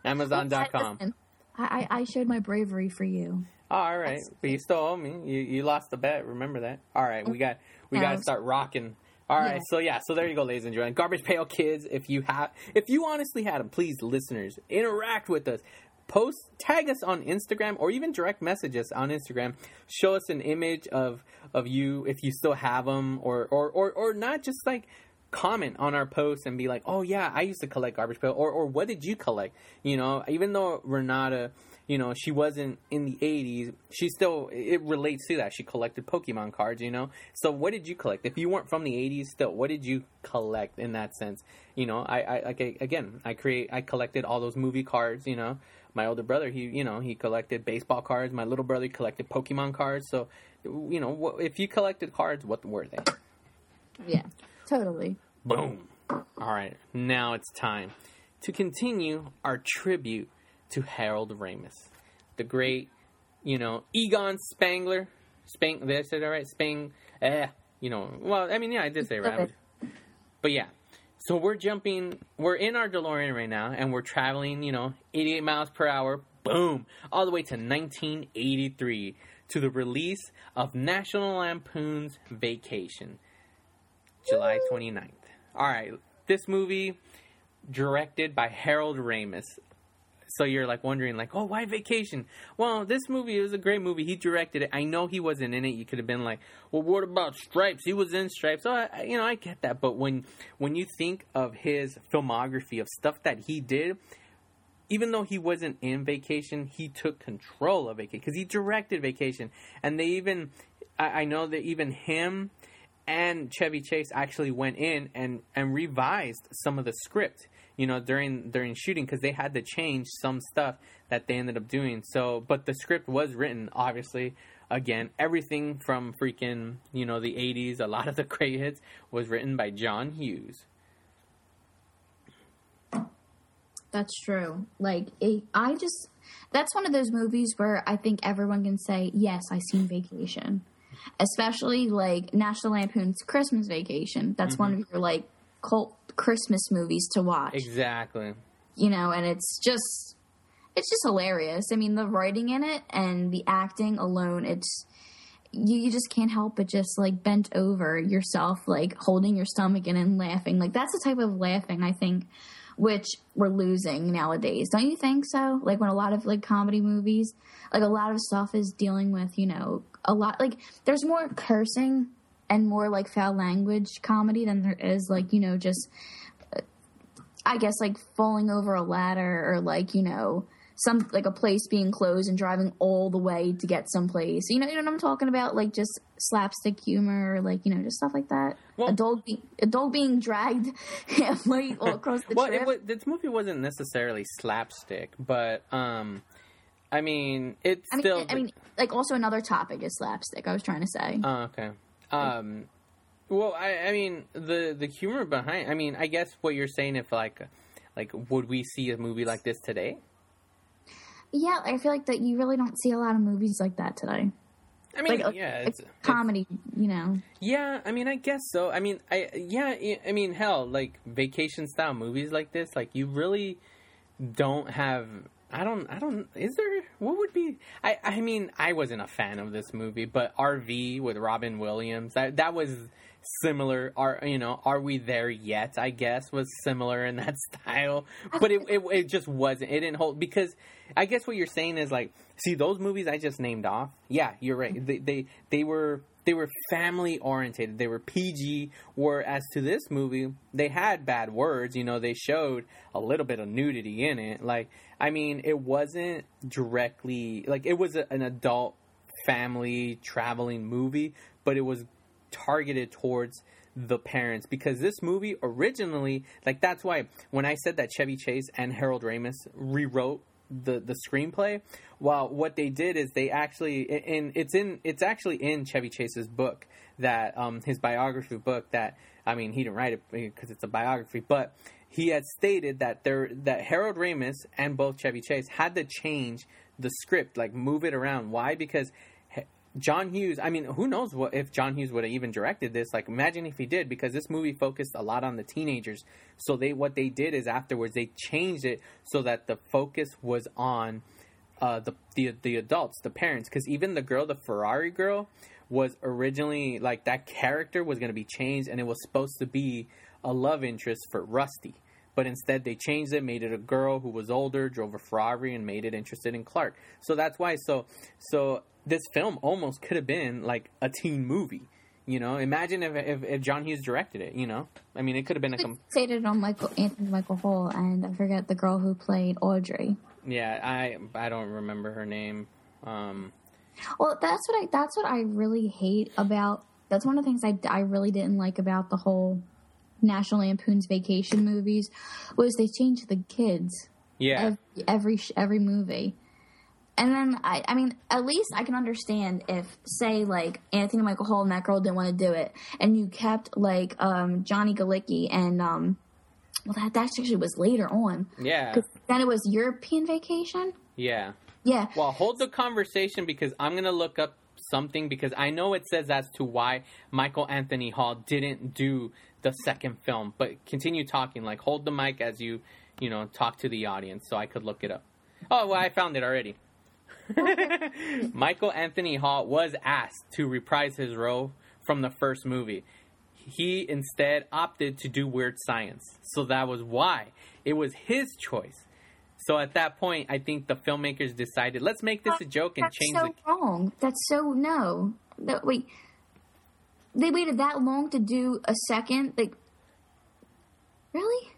Speaker 4: Amazon.com.
Speaker 3: Listen, I, I I showed my bravery for you.
Speaker 4: Oh, all right, but you still owe me. You you lost the bet. Remember that. All right, we got we
Speaker 3: Yeah,
Speaker 4: got to start rocking. All right,
Speaker 3: Yeah.
Speaker 4: so yeah, so there you go, ladies and gentlemen. Garbage Pail Kids. If you have, if you honestly had them, please, listeners, interact with us. Post, tag us on Instagram, or even direct message us on Instagram. Show us an image of of you if you still have them, or or or or not just like comment on our post and be like, "Oh yeah, I used to collect garbage pail," or or what did you collect? You know, even though Renata, you know, she wasn't in the '80s, she still it relates to that. She collected Pokemon cards, you know. So what did you collect? If you weren't from the '80s, still, what did you collect in that sense? You know, I, I like I, again, I create, I collected all those movie cards. You know, my older brother, he, you know, he collected baseball cards. My little brother collected Pokemon cards. So, you know, wh- if you collected cards, what were they?
Speaker 3: Yeah, totally.
Speaker 4: Boom. All right, now it's time to continue our tribute to Harold Ramis, the great, you know, Egon Spangler. Spang, did I say that right? Spang, eh, you know, well, I mean, yeah, I did say it right.
Speaker 3: Okay.
Speaker 4: But yeah, so we're jumping, we're in our DeLorean right now, and we're traveling, you know, 88 miles per hour, boom, all the way to 1983 to the release of National Lampoon's Vacation. July 29th. All right, this movie directed by Harold Ramis. So you're like wondering like, "Oh, why Vacation?" Well, this movie is a great movie. He directed it. I know he wasn't in it. You could have been like, "Well, what about Stripes?" He was in Stripes. So I, you know, I get that. But when when you think of his filmography of stuff that he did, even though he wasn't in Vacation, he took control of Vacation because he directed Vacation, and they even I, I know that even him and Chevy Chase actually went in and and revised some of the script, you know, during during shooting because they had to change some stuff that they ended up doing. So, but the script was written obviously. Again, everything from freaking you know the '80s, a lot of the great hits was written by John Hughes.
Speaker 3: That's true. Like, it, I just, that's one of those movies where I think everyone can say, yes, I seen Vacation. Especially like National Lampoon's Christmas Vacation. That's one mm-hmm. of your like cult Christmas movies to watch.
Speaker 4: Exactly.
Speaker 3: You know, and it's just, it's just hilarious. I mean, the writing in it and the acting alone, it's, you, you just can't help but just like bent over yourself, like holding your stomach in and laughing. Like that's the type of laughing I think which we're losing nowadays. Don't you think so? Like when a lot of like comedy movies, like a lot of stuff is dealing with, you know, a lot like there's more cursing and more like foul language comedy than there is like, you know, just uh, I guess like falling over a ladder or like, you know, some like a place being closed and driving all the way to get someplace. You know, you know what I'm talking about? Like just slapstick humor, or like you know, just stuff like that.
Speaker 4: Well-
Speaker 3: a dog, be- a dog being dragged halfway all across the
Speaker 4: well,
Speaker 3: trip.
Speaker 4: it was, this movie wasn't necessarily slapstick, but um, I mean, it's
Speaker 3: I mean,
Speaker 4: still.
Speaker 3: I mean, like also another topic is slapstick. I was trying to say.
Speaker 4: Oh, okay. Um, well, I, I mean the the humor behind. I mean, I guess what you're saying, if like, like, would we see a movie like this today?
Speaker 3: yeah, I feel like that you really don't see a lot of movies like that today.
Speaker 4: I mean,
Speaker 3: Like, like,
Speaker 4: yeah,
Speaker 3: like
Speaker 4: it's, it's-
Speaker 3: comedy, you know.
Speaker 4: yeah. I mean, I guess so. I mean, I yeah. I- I mean, hell, like vacation style movies like this, like you really don't have. I don't. I don't. Is there? What would be? I. I mean, I wasn't a fan of this movie, but RV with Robin Williams. That that was similar. Are you know? Are we there yet? I guess was similar in that style, but it it, it just wasn't. It didn't hold because I guess what you're saying is like, see those movies I just named off. Yeah, you're right. They they they were they were family oriented. They were PG. Whereas to this movie, they had bad words. You know, they showed a little bit of nudity in it. Like, I mean, it wasn't directly like it was a, an adult family traveling movie, but it was targeted towards the parents because this movie originally like that's why when I said that Chevy Chase and Harold Ramis rewrote the the screenplay well what they did is they actually in it's in it's actually in Chevy Chase's book that um his biography book that I mean he didn't write it because it's a biography but he had stated that there that Harold Ramis and both Chevy Chase had to change the script like move it around. Why? Because John Hughes, I mean, who knows what if John Hughes would have even directed this? Like, imagine if he did, because this movie focused a lot on the teenagers. So they, what they did is afterwards they changed it so that the focus was on uh, the the the adults, the parents, because even the girl, the Ferrari girl, was originally like that character was going to be changed, and it was supposed to be a love interest for Rusty. But instead, they changed it, made it a girl who was older, drove a Ferrari, and made it interested in Clark. So that's why. So, so this film almost could have been like a teen movie. You know, imagine if, if, if John Hughes directed it. You know, I mean, it could have been a. Com-
Speaker 3: Stated on Michael Anthony Michael Hall, and I forget the girl who played Audrey.
Speaker 4: Yeah, I I don't remember her name. Um,
Speaker 3: well, that's what I that's what I really hate about. That's one of the things I I really didn't like about the whole National Lampoon's Vacation movies was they changed the kids.
Speaker 4: Yeah.
Speaker 3: Every every, every movie. And then I, I mean, at least I can understand if, say, like Anthony Michael Hall and that girl didn't want to do it, and you kept like um, Johnny Galecki and um, well, that that actually was later on.
Speaker 4: Yeah.
Speaker 3: Then it was European Vacation.
Speaker 4: Yeah.
Speaker 3: Yeah.
Speaker 4: Well, hold the conversation because I'm gonna look up something because I know it says as to why Michael Anthony Hall didn't do the second film. But continue talking. Like hold the mic as you you know talk to the audience so I could look it up. Oh well, I found it already. Michael Anthony Hall was asked to reprise his role from the first movie. He instead opted to do Weird Science. So that was why. It was his choice. So at that point, I think the filmmakers decided, let's make this a joke and
Speaker 3: That's
Speaker 4: change
Speaker 3: so
Speaker 4: the.
Speaker 3: wrong. That's so no. That, wait, they waited that long to do a second? Like, really?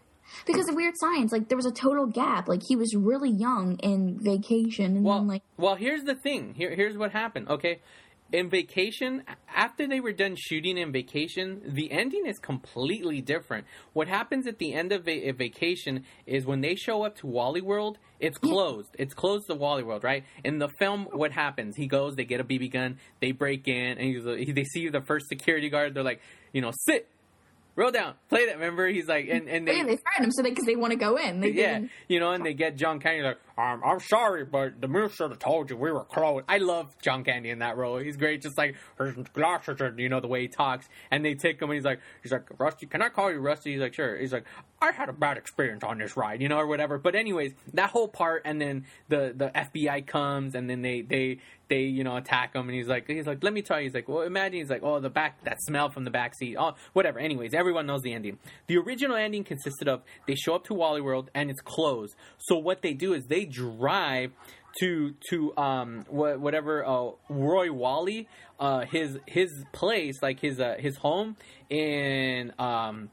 Speaker 3: Because of Weird Science, like there was a total gap. Like he was really young in Vacation, and
Speaker 4: Well,
Speaker 3: then like
Speaker 4: well, here's the thing. Here, here's what happened. Okay, in Vacation, after they were done shooting in Vacation, the ending is completely different. What happens at the end of a, Vacation is when they show up to Wally World, it's closed. It's closed to Wally World, right? In the film, what happens? He goes, they get a BB gun, they break in, and he's, they see the first security guard. They're like, you know, sit, roll down, play that. Remember, he's like, and and they,
Speaker 3: yeah, they fired him so they because they, want to go in. They
Speaker 4: yeah,
Speaker 3: didn't-
Speaker 4: you know, and they get John Candy like, um, I'm sorry, but the mirror should have told you we were closed. I love John Candy in that role. He's great, just like her glasses, are, you know, the way he talks. And they take him, and he's like, he's like, Rusty, can I call you Rusty? He's like, sure. He's like, I had a bad experience on this ride, you know, or whatever. But anyways, that whole part, and then the the FBI comes, and then they they they you know attack him, and he's like, he's like, let me tell you, he's like, well, imagine he's like, oh, the back that smell from the back seat, oh, whatever. Anyways, everyone knows the ending. The original ending consisted of they show up to Wally World and it's closed. So what they do is they drive to to um wha- whatever uh Roy Wally uh his his place like his uh his home in um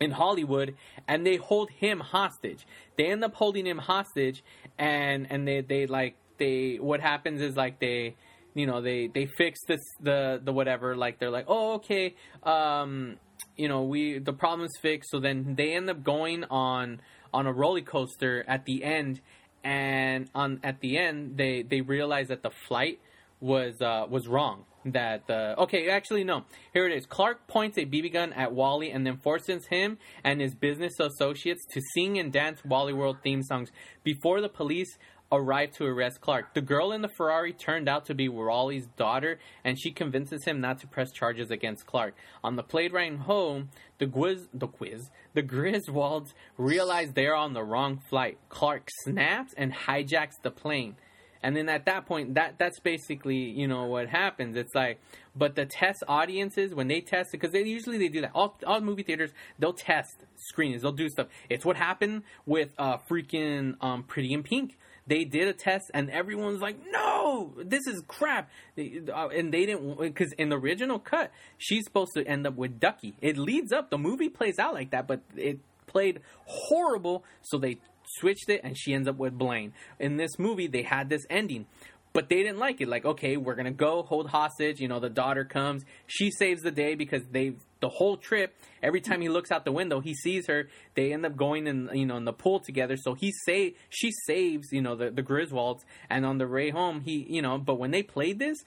Speaker 4: in Hollywood and they hold him hostage. They end up holding him hostage and and they they like they what happens is like they you know they they fix this the the whatever like they're like oh okay um you know we the problem's fixed so then they end up going on on a roller coaster at the end and on at the end they they realize that the flight was uh, was wrong. That uh, okay, actually no. Here it is. Clark points a BB gun at Wally and then forces him and his business associates to sing and dance Wally World theme songs before the police arrive to arrest Clark. The girl in the Ferrari turned out to be Raleigh's daughter, and she convinces him not to press charges against Clark. On the plane ride home, the Gwiz, the quiz, the Griswolds realize they're on the wrong flight. Clark snaps and hijacks the plane. And then at that point, that that's basically you know what happens. It's like, but the test audiences when they test it because they usually they do that. All all movie theaters they'll test screenings, they'll do stuff. It's what happened with uh freaking um Pretty in Pink. They did a test and everyone's like, no, this is crap. Uh, And they didn't because in the original cut, she's supposed to end up with Ducky. It leads up. The movie plays out like that, but it played horrible. So they switched it and she ends up with Blaine. In this movie, they had this ending. but they didn't like it. Like, okay, we're gonna go hold hostage. You know, the daughter comes, she saves the day because they the whole trip. Every time he looks out the window, he sees her. They end up going in, you know, in the pool together. So he say she saves, you know, the the Griswolds, and on the way home, he, you know, but when they played this,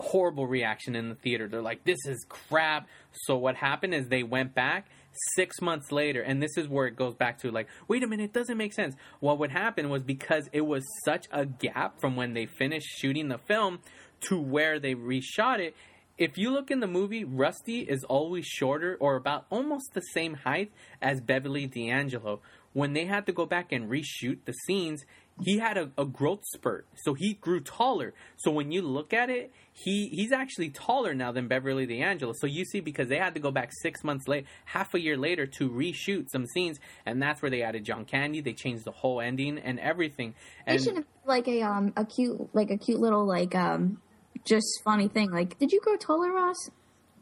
Speaker 4: horrible reaction in the theater. They're like, "This is crap." So what happened is they went back six months later, and this is where it goes back to like, wait a minute, it doesn't make sense. What would happen was because it was such a gap from when they finished shooting the film to where they reshot it. If you look in the movie, Rusty is always shorter or about almost the same height as Beverly D'Angelo. When they had to go back and reshoot the scenes, he had a, a growth spurt, so he grew taller. So when you look at it, he he's actually taller now than Beverly D'Angelo. So you see, because they had to go back six months late, half a year later, to reshoot some scenes, and that's where they added John Candy. They changed the whole ending and everything.
Speaker 3: They
Speaker 4: And
Speaker 3: should have like a um a cute like a cute little like um just funny thing like did you grow taller Ross?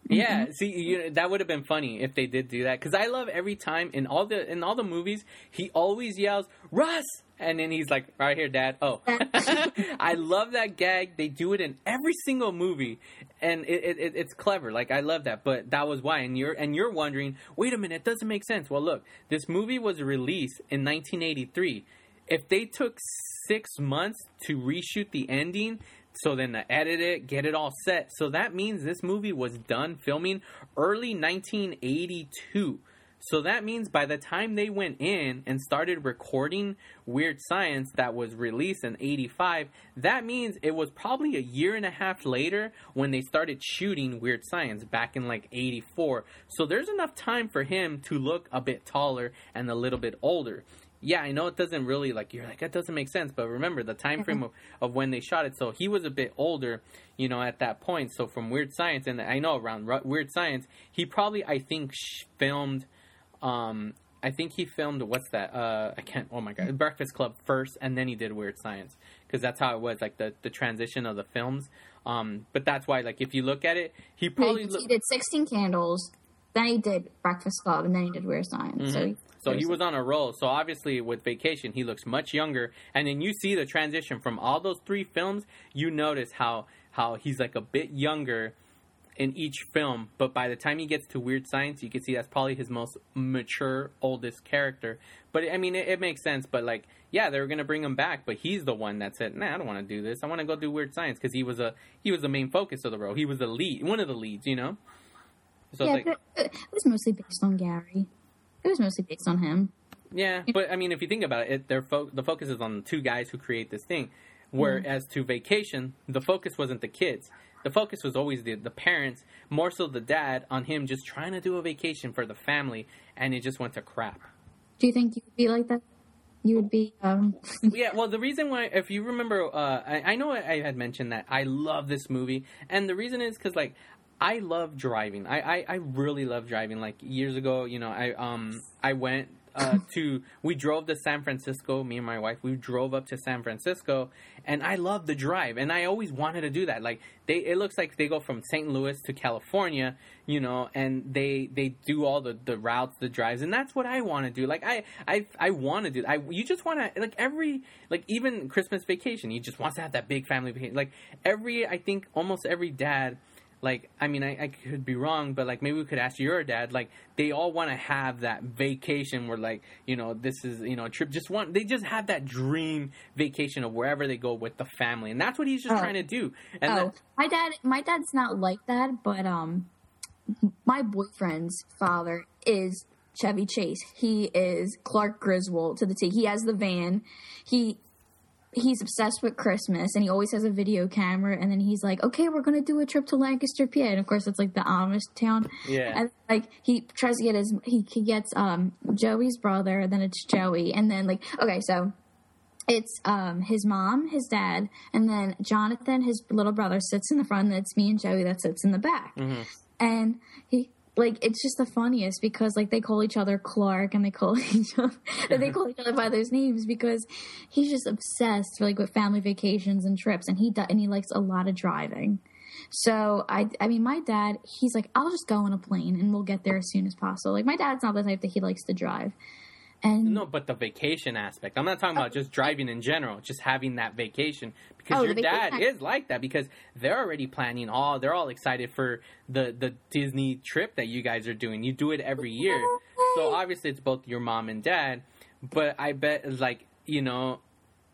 Speaker 4: Yeah, mm-hmm. see, you, that would have been funny if they did do that. Because I love every time in all the in all the movies, he always yells "Russ," and then he's like, "Right here, Dad." Oh, I love that gag. They do it in every single movie, and it, it, it- it's clever. Like I love that. But that was why. And you're and you're wondering, wait a minute, it doesn't make sense. Well, look, this movie was released in 1983. If they took six months to reshoot the ending, so then to edit it, get it all set. So that means this movie was done filming early 1982. So that means by the time they went in and started recording Weird Science that was released in 85, that means it was probably a year and a half later when they started shooting Weird Science back in like 84. So there's enough time for him to look a bit taller and a little bit older yeah, I know it doesn't really like you're like that doesn't make sense, but remember the time frame of, of when they shot it. So he was a bit older, you know, at that point. So from Weird Science, and I know around Ru- Weird Science, he probably I think sh- filmed. Um, I think he filmed what's that? Uh, I can't. Oh my god, Breakfast Club first, and then he did Weird Science because that's how it was like the the transition of the films. Um, but that's why like if you look at it, he probably
Speaker 3: he, did Sixteen Candles, then he did Breakfast Club, and then he did Weird Science. So he,
Speaker 4: Mm-hmm. So he was on a roll. So obviously, with Vacation, he looks much younger. And then you see the transition from all those three films. You notice how how he's like a bit younger in each film. But by the time he gets to Weird Science, you can see that's probably his most mature, oldest character. But I mean, it, it makes sense. But like, yeah, they were gonna bring him back, but he's the one that said, "Nah, I don't want to do this. I want to go do Weird Science" because he was a he was the main focus of the role. He was the lead, one of the leads, you know. So
Speaker 3: yeah,
Speaker 4: it's like,
Speaker 3: but uh, it was mostly based on Gary. It was mostly based on him.
Speaker 4: Yeah, but I mean, if you think about it, their fo- the focus is on the two guys who create this thing. Whereas to vacation, the focus wasn't the kids. The focus was always the the parents, more so the dad, on him just trying to do a vacation for the family, and it just went to crap.
Speaker 3: Do you think you would be like that? You would be. um
Speaker 4: yeah, well, the reason why, if you remember, uh, I, I know I, I had mentioned that I love this movie, and the reason is because like I love driving. I, I, I really love driving. Like years ago, you know, I um I went uh, to we drove to San Francisco. Me and my wife, we drove up to San Francisco, and I love the drive. And I always wanted to do that. Like they, it looks like they go from St. Louis to California, you know, and they they do all the, the routes, the drives, and that's what I want to do. Like I I I want to do. I you just want to like every like even Christmas vacation, you just wants to have that big family vacation. Like every I think almost every dad like i mean I, I could be wrong but like maybe we could ask your dad like they all want to have that vacation where like you know this is you know a trip just want they just have that dream vacation of wherever they go with the family and that's what he's just
Speaker 3: Oh.
Speaker 4: trying to do and
Speaker 3: oh,
Speaker 4: that-
Speaker 3: my dad. My dad's not like that, but um, my boyfriend's father is Chevy Chase. He is Clark Griswold to the T. He has the van. He he's obsessed with Christmas, and he always has a video camera. And then he's like, "Okay, we're gonna do a trip to Lancaster, PA." And of course, it's like the Amish town.
Speaker 4: Yeah.
Speaker 3: And like he tries to get his he, he gets um Joey's brother, then it's Joey, and then like okay, so it's um his mom, his dad, and then Jonathan, his little brother, sits in the front, and it's me and Joey that sits in the back. And he like it's just the funniest because like they call each other Clark and they call each other they call each other by those names because he's just obsessed like with family vacations and trips and he do, and he likes a lot of driving. So I I mean my dad he's like I'll just go on a plane and we'll get there as soon as possible. Like my dad's not the type that he likes to drive. And
Speaker 4: No, but the vacation aspect. I'm not talking about just driving in general, just having that vacation. Because
Speaker 3: Oh,
Speaker 4: your dad
Speaker 3: vacation-
Speaker 4: is like that because they're already planning all they're all excited for the the Disney trip that you guys are doing. You do it every year. So obviously it's both your mom and dad, but I bet like, you know,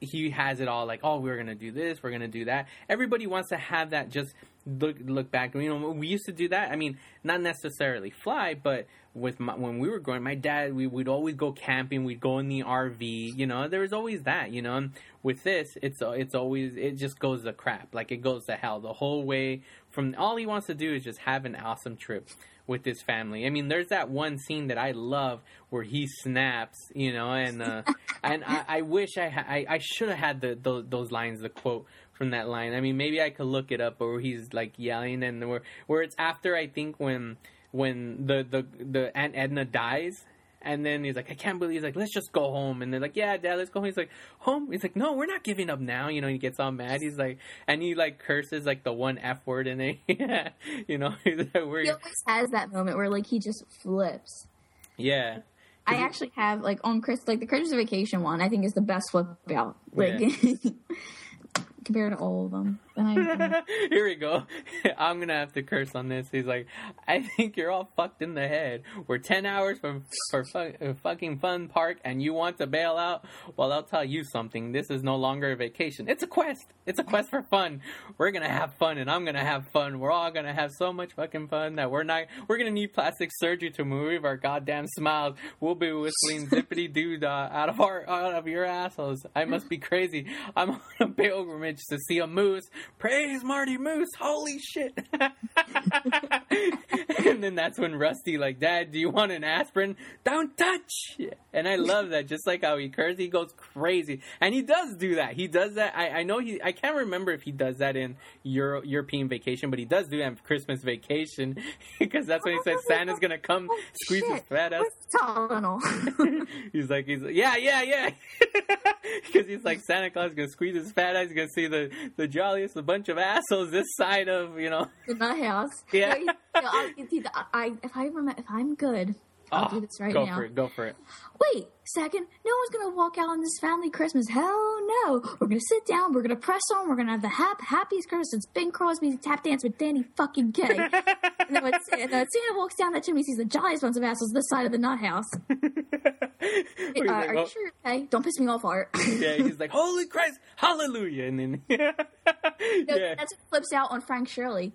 Speaker 4: he has it all like, oh, we're gonna do this, we're gonna do that. Everybody wants to have that. Just look look back. You know, we used to do that. I mean, not necessarily fly, but with my, when we were growing, my dad, we would always go camping. We'd go in the RV. You know, there was always that. You know, and with this, it's it's always it just goes to crap. Like it goes to hell the whole way. From all he wants to do is just have an awesome trip with his family. I mean, there's that one scene that I love where he snaps, you know, and uh, and I, I wish I ha- I, I should have had the, the those lines, the quote from that line. I mean, maybe I could look it up, but where he's like yelling and where where it's after I think when when the the the Aunt Edna dies. And then he's like, I can't believe. He's like, let's just go home. And they're like, Yeah, Dad, let's go home. He's like, home. He's like, No, we're not giving up now. You know, he gets all mad. He's like, and he like curses like the one f word, and then you know, he's like,
Speaker 3: he
Speaker 4: we're,
Speaker 3: always has that moment where like he just flips.
Speaker 4: yeah.
Speaker 3: I actually have like on Chris like the Christmas Vacation one. I think is the best flip out. Like compared to all of them. And I,
Speaker 4: Here we go. I'm gonna have to curse on this. He's like, I think you're all fucked in the head. We're ten hours from for fu- uh, fucking fun park, and you want to bail out. Well, I'll tell you something. This is no longer a vacation. It's a quest. It's a quest for fun. We're gonna have fun, and I'm gonna have fun. We're all gonna have so much fucking fun that we're not. We're gonna need plastic surgery to remove our goddamn smiles. We'll be whistling zippity doo dah out of our out of your assholes. I must be crazy. I'm on a pilgrimage to see a moose. Praise Marty Moose! Holy shit! and then that's when Rusty like, Dad, do you want an aspirin? Don't touch! And I love that. Just like how he curses, he goes crazy, and he does do that. He does that. I, I know he. I can't remember if he does that in Euro, European Vacation, but he does do that in Christmas Vacation because that's when he says Santa's gonna come
Speaker 3: Oh,
Speaker 4: squeeze his fat ass.
Speaker 3: Tylenol?
Speaker 4: he's like, he's like, yeah, yeah, yeah, because he's like Santa Claus gonna squeeze his fat ass. He's gonna see the the jolliest a bunch of assholes this side of you know.
Speaker 3: my house.
Speaker 4: Yeah.
Speaker 3: I, I, I, if I remember, if I'm good, I'll
Speaker 4: Oh,
Speaker 3: do this right
Speaker 4: go
Speaker 3: now.
Speaker 4: for it. Go for it.
Speaker 3: Wait, second. No one's gonna walk out on this family Christmas. Hell no. We're gonna sit down. We're gonna press on. We're gonna have the hap- happiest Christmas since Bing Crosby's tap dance with Danny fucking Kaye. and then when, and then Santa walks down that chimney, sees the jolliest bunch of assholes this side of the nut house. Uh,
Speaker 4: like,
Speaker 3: are
Speaker 4: oh,
Speaker 3: you sure? Okay, don't piss me off, Art.
Speaker 4: yeah, he's like, "Holy Christ, Hallelujah!" And then,
Speaker 3: No,
Speaker 4: yeah,
Speaker 3: That's what flips out on Frank Shirley.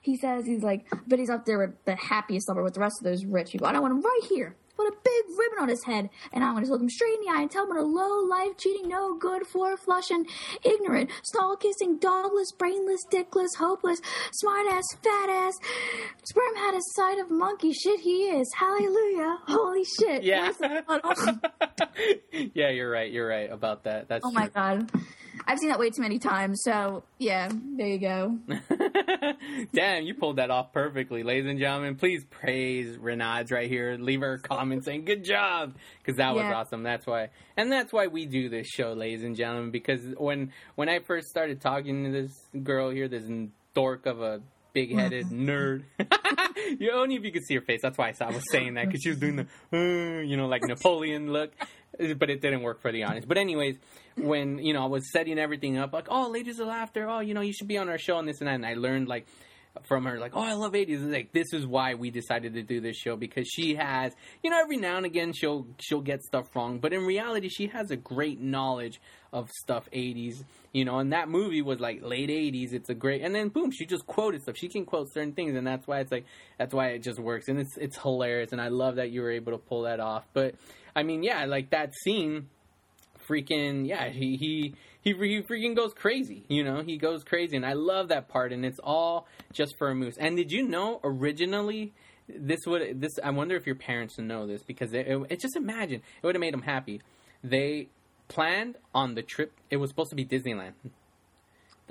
Speaker 3: He says he's like, but he's up there with the happiest summer with the rest of those rich people. I want him right here. Put a big ribbon on his head, and I'm going to look him straight in the eye and tell him what a low life, cheating, no good, floor flushing, ignorant, stall kissing, dogless, brainless, dickless, hopeless, smart ass, fat ass, sperm had a sight of monkey shit he is. Hallelujah. Holy shit.
Speaker 4: yeah, yeah. You're right. You're right about that. That's Oh
Speaker 3: my
Speaker 4: true.
Speaker 3: god. I've seen that way too many times, so yeah, there you go.
Speaker 4: Damn, you pulled that off perfectly, ladies and gentlemen. Please praise Renads right here. Leave her a comment saying "Good job" because that was
Speaker 3: Yeah.
Speaker 4: awesome. That's why, and that's why we do this show, ladies and gentlemen. Because when when I first started talking to this girl here, this dork of a big headed nerd. you only if you could see her face. That's why I was saying that because she was doing the, uh, you know, like Napoleon look, but it didn't work for the audience. But anyways, when you know I was setting everything up, like, oh, ladies of laughter, oh, you know, you should be on our show and this and that, and I learned like from her like oh i love 80s like this is why we decided to do this show because she has you know every now and again she'll she'll get stuff wrong but in reality she has a great knowledge of stuff 80s you know and that movie was like late 80s it's a great and then boom she just quoted stuff. She can quote certain things and that's why it's like that's why it just works and it's it's hilarious and i love that you were able to pull that off but i mean yeah like that scene freaking yeah he he he, he freaking goes crazy you know? He goes crazy and i love that part and it's all just for a moose. And did you know originally this would this i wonder if your parents know this because it, it, it just imagine it would have made them happy. They planned on the trip it was supposed to be disneyland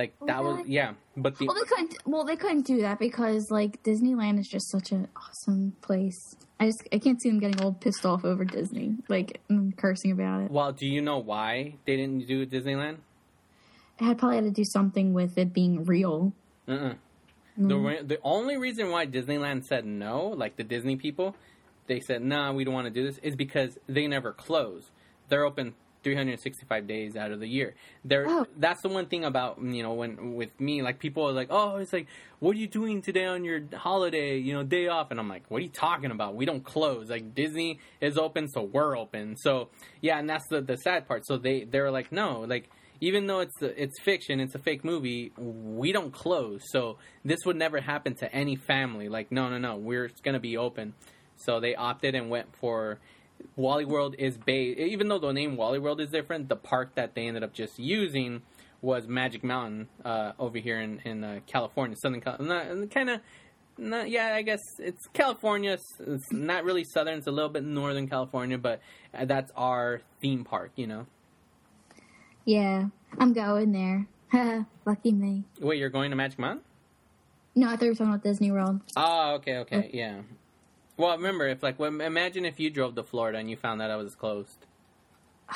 Speaker 4: like oh that was yeah but the
Speaker 3: Well, they couldn't. Well, they couldn't do that because like Disneyland is just such an awesome place. I just I can't see them getting all pissed off over Disney, like and cursing about it.
Speaker 4: well do you know why they didn't do disneyland
Speaker 3: It had probably had to do something with it being real.
Speaker 4: Uh-uh. The re- the only reason why Disneyland said no, like the Disney people, they said, "Nah, we don't want to do this," is because they never close. They're open 365 days out of the year. They're
Speaker 3: Oh.
Speaker 4: that's the one thing about you know when with me like people are like, "Oh, it's like what are you doing today on your holiday, you know, day off?" And I'm like, "What are you talking about? We don't close. Like Disney is open, so we're open." So, yeah, and that's the the sad part. So they they're like, "No, like even though it's it's fiction, it's a fake movie. We don't close, so this would never happen to any family. Like, no, no, no, we're going to be open. So they opted and went for Wally World is based. Even though the name Wally World is different, the park that they ended up just using was Magic Mountain uh, over here in in uh, California, Southern California, kind of. Yeah, I guess it's California. It's- not really southern. It's a little bit northern California, but uh, that's our theme park. You know.
Speaker 3: Yeah, I'm going there. Lucky me.
Speaker 4: Wait, you're going to Magic Mountain?
Speaker 3: No, I thought you were talking about Disney World.
Speaker 4: Oh, okay, okay, yeah. Well, remember, if like, well, imagine if you drove to Florida and you found out I was closed.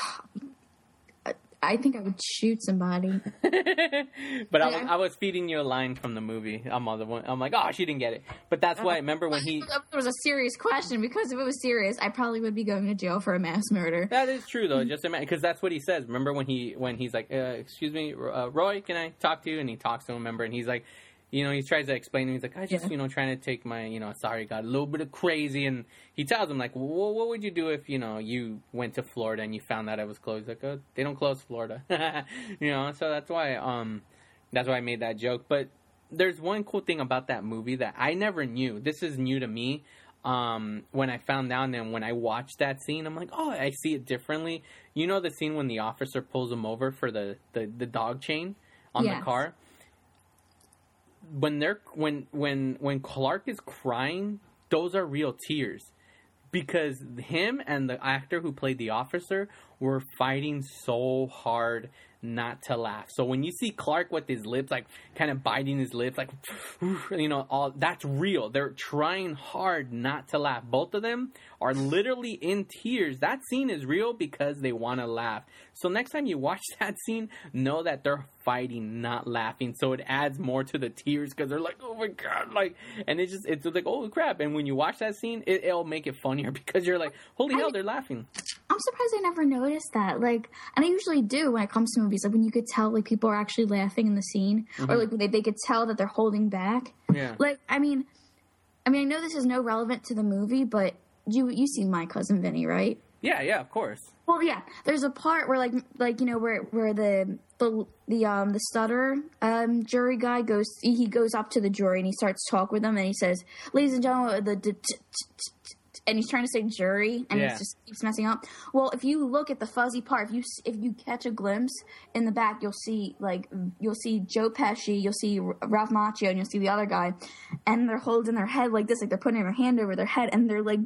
Speaker 3: I think I would shoot somebody.
Speaker 4: but I was, I was feeding you a line from the movie. I'm on the one. I'm like, oh, she didn't get it. But that's why. Remember when he?
Speaker 3: It was a serious question because if it was serious, I probably would be going to jail for a mass murder.
Speaker 4: That is true though. Just imagine because that's what he says. Remember when he when he's like, uh, "Excuse me, uh, Roy, can I talk to you?" And he talks to him. Remember, and he's like, you know, he tries to explain. He's like, "I just,
Speaker 3: Yeah.
Speaker 4: you know, trying to take my, you know, sorry, got a little bit of crazy." And he tells him like, well, "What would you do if you know you went to Florida and you found out it was closed?" Like, oh, they don't close Florida, you know. So that's why, um, that's why I made that joke. But there's one cool thing about that movie that I never knew. This is new to me. Um, when I found out and when I watched that scene, I'm like, oh, I see it differently. You know the scene when the officer pulls him over for the, the, the dog chain on
Speaker 3: Yes.
Speaker 4: the car? When they're when when when Clark is crying, those are real tears. Because him and the actor who played the officer were fighting so hard not to laugh. So when you see Clark with his lips like kind of biting his lips like you know all that's real. They're trying hard not to laugh. Both of them are literally in tears. That scene is real because they want to laugh. So next time you watch that scene, know that they're fighting, not laughing. So it adds more to the tears because they're like, oh my god, like, and it just it's like, oh crap. And when you watch that scene, it, it'll make it funnier because you're like, holy hell, they're laughing.
Speaker 3: I'm surprised I never noticed that. Like, and I usually do when it comes to movies. Like when you could tell like people are actually laughing in the scene, or mm-hmm. like they, they could tell that they're holding back.
Speaker 4: Yeah.
Speaker 3: Like, I mean, I mean, I know this is no relevant to the movie, but you you see my cousin Vinny, right?
Speaker 4: Yeah, yeah, of course.
Speaker 3: Well, yeah. There's a part where, like, like you know, where where the the the um the stutter um jury guy goes, he goes up to the jury and he starts talk with them and he says, "Ladies and gentlemen, the." d- t- t- t- t-" And he's trying to say jury, and
Speaker 4: Yeah.
Speaker 3: he just keeps messing up. Well, if you look at the fuzzy part, if you if you catch a glimpse in the back, you'll see like you'll see Joe Pesci, you'll see Ralph Macchio, and you'll see the other guy, and they're holding their head like this, like they're putting their hand over their head, and they're like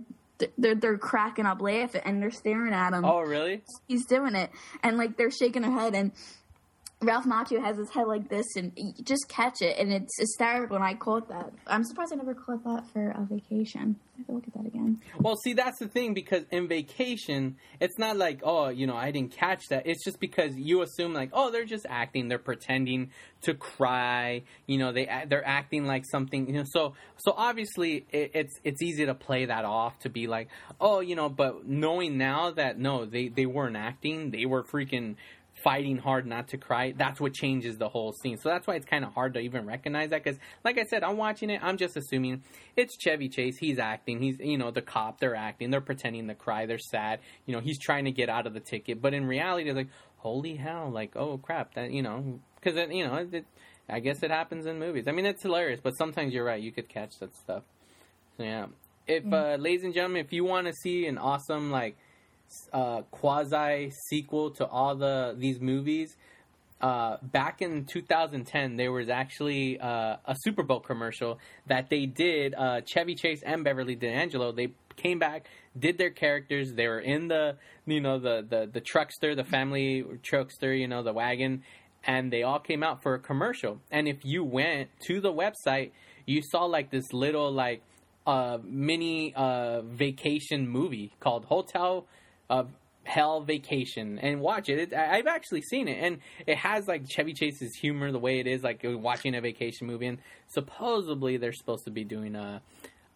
Speaker 3: they're they're cracking up laughing, and they're staring at him
Speaker 4: Oh, really?
Speaker 3: he's doing it, and like they're shaking their head, and Ralph Macchio has his head like this, and just catch it, and it's hysterical. And I caught that. I'm surprised I never caught that for a vacation. I have to look at that again.
Speaker 4: Well, see, that's the thing because in vacation, it's not like, oh, you know, I didn't catch that. It's just because you assume like, oh, they're just acting, they're pretending to cry, you know, they they're acting like something, you know. So so obviously, it, it's it's easy to play that off to be like, oh, you know, but knowing now that no, they they weren't acting, they were freaking fighting hard not to cry that's what changes the whole scene. So that's why it's kind of hard to even recognize that because like i said i'm watching it i'm just assuming it's chevy chase he's acting he's you know the cop they're acting they're pretending to cry they're sad you know he's trying to get out of the ticket but in reality it's like holy hell like oh crap that you know because you know it, i guess it happens in movies. I mean it's hilarious but sometimes you're right you could catch that stuff. So yeah. If uh ladies and gentlemen if you want to see an awesome like uh, quasi sequel to all the these movies. Uh, back in 2010, there was actually uh, a Super Bowl commercial that they did. Uh, Chevy Chase and Beverly D'Angelo. They came back, did their characters. They were in the you know the the the truckster, the family truckster, you know the wagon, and they all came out for a commercial. And if you went to the website, you saw like this little like uh, mini uh, vacation movie called Hotel uh, Hell Vacation and watch it. it. I- I've actually seen it, and it has like Chevy Chase's humor, the way it is, like watching a vacation movie. And supposedly they're supposed to be doing a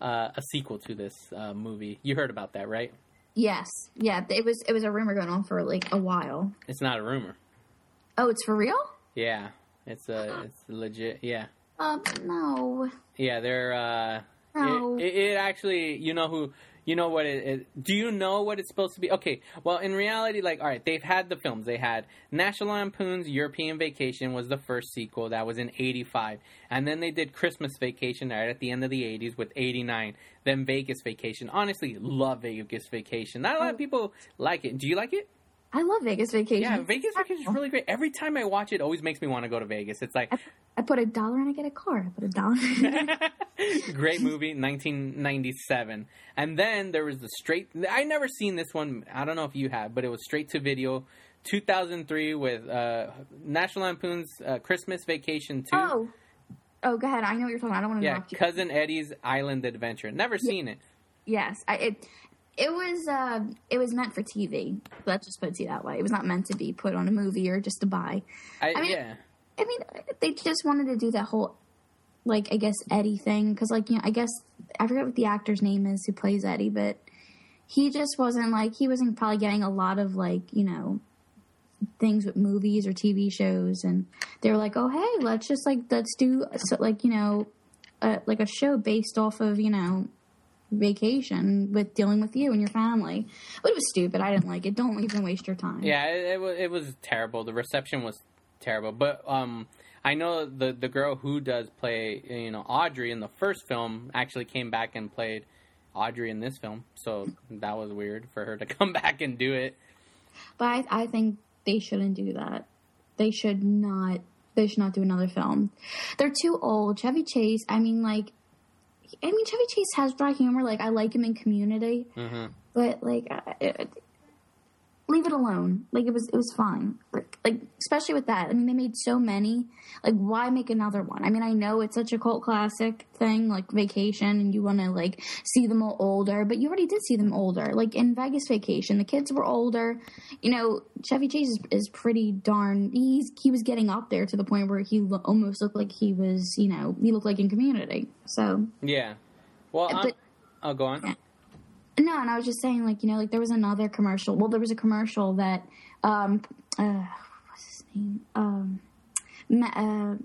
Speaker 4: uh, a sequel to this uh, movie. You heard about that, right?
Speaker 3: Yes, yeah. It was it was a rumor going on for like a while.
Speaker 4: It's not a rumor.
Speaker 3: Oh, it's for real?
Speaker 4: Yeah, it's uh, it's legit. Yeah,
Speaker 3: Um, no,
Speaker 4: yeah. They're uh,
Speaker 3: no.
Speaker 4: it, it, it actually. You know who? You know what it, it? Do you know what it's supposed to be? Okay. Well, in reality, like, all right, they've had the films. They had National Lampoon's European Vacation was the first sequel. That was in '85, and then they did Christmas Vacation right at the end of the '80s with '89. Then Vegas Vacation. Honestly, love Vegas Vacation. Not a lot of people like it. Do you like it?
Speaker 3: I love Vegas Vacation.
Speaker 4: Yeah, Vegas Vacation is really great. Every time I watch it, it always makes me want to go to Vegas. It's like
Speaker 3: I put a dollar and I get a car. I put a dollar.
Speaker 4: Great movie, 1997. And then there was the straight. I never seen this one. I don't know if you have, but it was straight to video, 2003 with uh, National Lampoon's uh, Christmas Vacation 2.
Speaker 3: oh, oh, go ahead. I know what you're talking. about. I don't want to
Speaker 4: yeah. Cousin Eddie's Island Adventure. Never seen it.
Speaker 3: Yes, I, it it was uh, it was meant for TV. Let's just put it you that way. It was not meant to be put on a movie or just to buy.
Speaker 4: I,
Speaker 3: I mean-
Speaker 4: yeah.
Speaker 3: I mean, they just wanted to do that whole, like, I guess Eddie thing because, like, you know, I guess I forget what the actor's name is who plays Eddie, but he just wasn't like he wasn't probably getting a lot of like you know things with movies or TV shows, and they were like, oh hey, let's just like let's do so, like you know, uh, like a show based off of you know vacation with dealing with you and your family. But it was stupid. I didn't like it. Don't even waste your time.
Speaker 4: Yeah, it, it was it was terrible. The reception was terrible. But um, I know the the girl who does play you know Audrey in the first film actually came back and played Audrey in this film. So that was weird for her to come back and do it.
Speaker 3: But I, I think they shouldn't do that. They should not. They should not do another film. They're too old. Chevy Chase. I mean, like, I mean, Chevy Chase has dry humor. Like, I like him in Community,
Speaker 4: hmm
Speaker 3: but like, I- leave it alone. Like, it was it was fine. Like, like, especially with that. I mean, they made so many. Like, why make another one? I mean, I know it's such a cult classic thing, like Vacation, and you want to like see them all older, but you already did see them older. Like in Vegas Vacation, the kids were older. You know, Chevy Chase is, is pretty darn. He's he was getting up there to the point where he lo- almost looked like he was. You know, he looked like in Community. So
Speaker 4: Yeah. Well,
Speaker 3: But-
Speaker 4: I'll go on.
Speaker 3: No, and I was just saying, like you know, like there was another commercial. Well, there was a commercial that, um, uh, what's his name? Um, uh,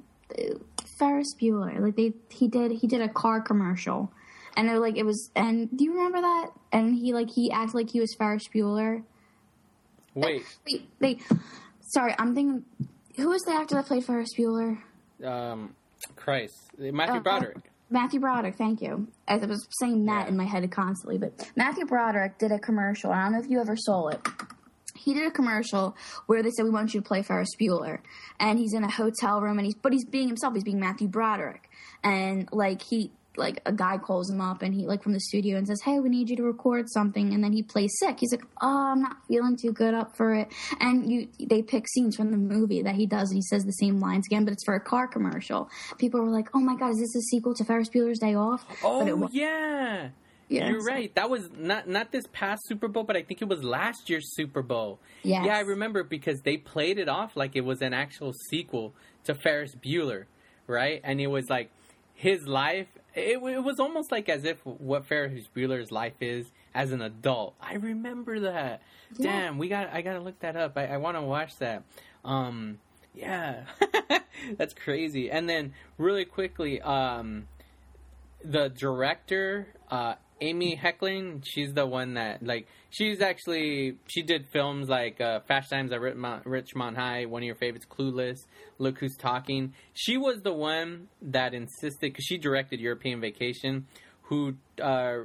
Speaker 3: Ferris Bueller. Like they, he did, he did a car commercial, and they're like, it was. And do you remember that? And he like he acted like he was Ferris Bueller.
Speaker 4: Wait.
Speaker 3: Wait, they. Sorry, I'm thinking. Who was the actor that played Ferris Bueller?
Speaker 4: Um, Christ, Matthew
Speaker 3: Oh,
Speaker 4: Broderick.
Speaker 3: Matthew Broderick, thank you. As I was saying Matt
Speaker 4: Yeah.
Speaker 3: in my head constantly, but Matthew Broderick did a commercial. I don't know if you ever saw it. He did a commercial where they said we want you to play Ferris Bueller, and he's in a hotel room, and he's but he's being himself. He's being Matthew Broderick, and like he like a guy calls him up and he like from the studio and says, "Hey, we need you to record something," and then he plays sick. He's like, "Oh, I'm not feeling too good up for it," and you they pick scenes from the movie that he does, and he says the same lines again, but it's for a car commercial. People were like, "Oh my god, is this a sequel to Ferris Bueller's Day Off?"
Speaker 4: Oh
Speaker 3: but it wa-
Speaker 4: yeah.
Speaker 3: Yeah,
Speaker 4: You're
Speaker 3: so-
Speaker 4: right. That was not not this past Super Bowl, but I think it was last year's Super Bowl.
Speaker 3: Yes.
Speaker 4: Yeah, I remember because they played it off like it was an actual sequel to Ferris Bueller, right? And it was like his life. It, it was almost like as if what Ferris Bueller's life is as an adult. I remember that.
Speaker 3: Yeah.
Speaker 4: Damn, we got. I gotta look that up. I, I want to watch that. Um, yeah, that's crazy. And then really quickly, um, the director uh amy heckerling she's the one that like she's actually she did films like uh fast times at ridgemont, ridgemont high one of your favorites clueless look who's talking. She was the one that insisted because she directed european vacation who uh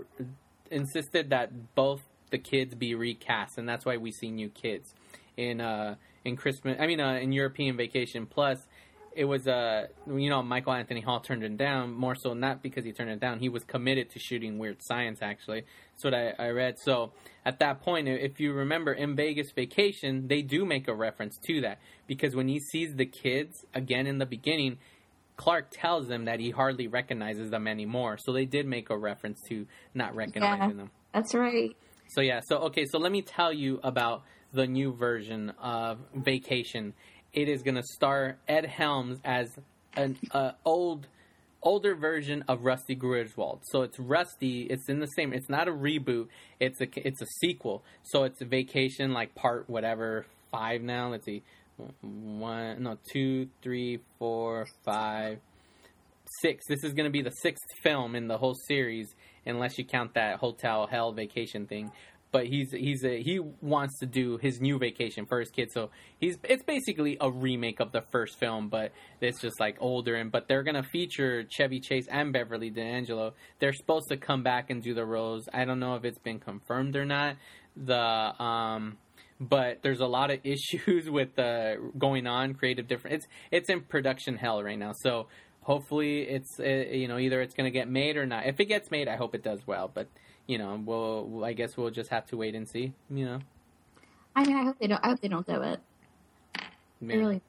Speaker 4: insisted that both the kids be recast and that's why we see new kids in uh in christmas i mean uh, in european vacation. Plus it was uh you know Michael Anthony Hall turned it down more so not because he turned it down. He was committed to shooting Weird Science actually. That's what I, I read. So at that point if you remember in Vegas Vacation they do make a reference to that. Because when he sees the kids again in the beginning Clark tells them that he hardly recognizes them anymore. So they did make a reference to not recognizing them.
Speaker 3: That's right.
Speaker 4: so yeah, so okay, so let me tell you about the new version of Vacation. It is going to star Ed Helms as an uh, old older version of Rusty Griswold. So it's Rusty. It's in the same. It's not a reboot. It's a it's a sequel. So it's a Vacation like part whatever five now. Let's see, one no two three four five six. This is going to be the sixth film in the whole series, unless you count that Hotel Hell Vacation thing. But he's he's a, he wants to do his new vacation for his kid, so he's it's basically a remake of the first film, but it's just like older. And but they're gonna feature Chevy Chase and Beverly D'Angelo. They're supposed to come back and do the roles. I don't know if it's been confirmed or not. The um, but there's a lot of issues with uh, going on creative different it's it's in production hell right now so hopefully it's uh, you know either it's going to get made or not if it gets made i hope it does well but you know we'll i guess we'll just have to wait and see you know
Speaker 3: I mean, I hope they don't. I hope they don't do it. I really.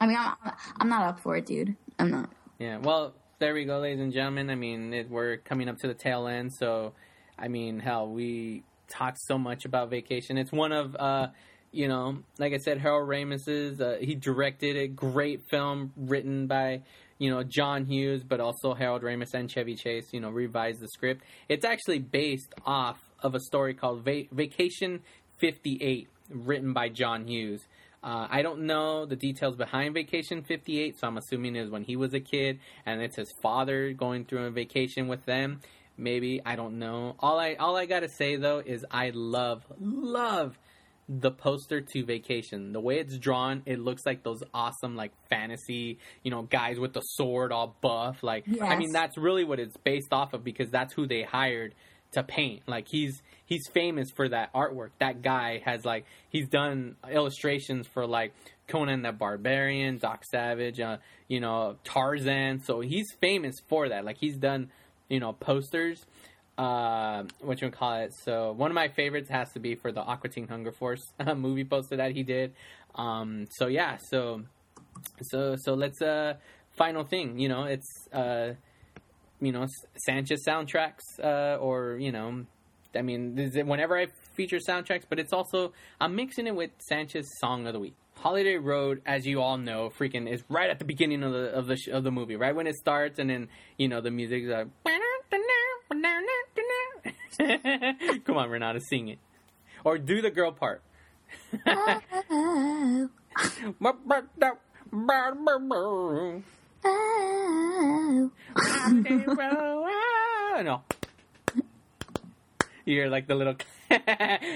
Speaker 3: I mean, I'm, I'm not up for it, dude. I'm not.
Speaker 4: Yeah, well, there we go, ladies and gentlemen. I mean, it, we're coming up to the tail end, so I mean, hell, we talked so much about Vacation. It's one of, uh, you know, like I said, Harold Ramis's. Uh, he directed a great film written by, you know, John Hughes, but also Harold Ramis and Chevy Chase. You know, revised the script. It's actually based off of a story called Va- Vacation 58, written by John Hughes. Uh, I don't know the details behind Vacation 58, so I'm assuming it was when he was a kid, and it's his father going through a vacation with them. Maybe I don't know. All I all I gotta say though is I love love the poster to Vacation. The way it's drawn, it looks like those awesome like fantasy, you know, guys with the sword all buff. Like I mean, that's really what it's based off of because that's who they hired to paint. Like he's he's famous for that artwork. That guy has like he's done illustrations for like Conan the Barbarian, Doc Savage, uh, you know, Tarzan. So he's famous for that. Like he's done, you know, posters. Uh, what you call it? So one of my favorites has to be for the Aqua Teen Hunger Force uh, movie poster that he did. Um, so yeah, so so so let's uh final thing. You know, it's uh you know Sanchez soundtracks uh, or you know I mean whenever I feature soundtracks, but it's also I'm mixing it with Sanchez song of the week. Holiday Road, as you all know, freaking is right at the beginning of the of the of the movie, right when it starts, and then you know the music's like. Come on, Renata, sing it, or do the girl part. No. You hear like the little, and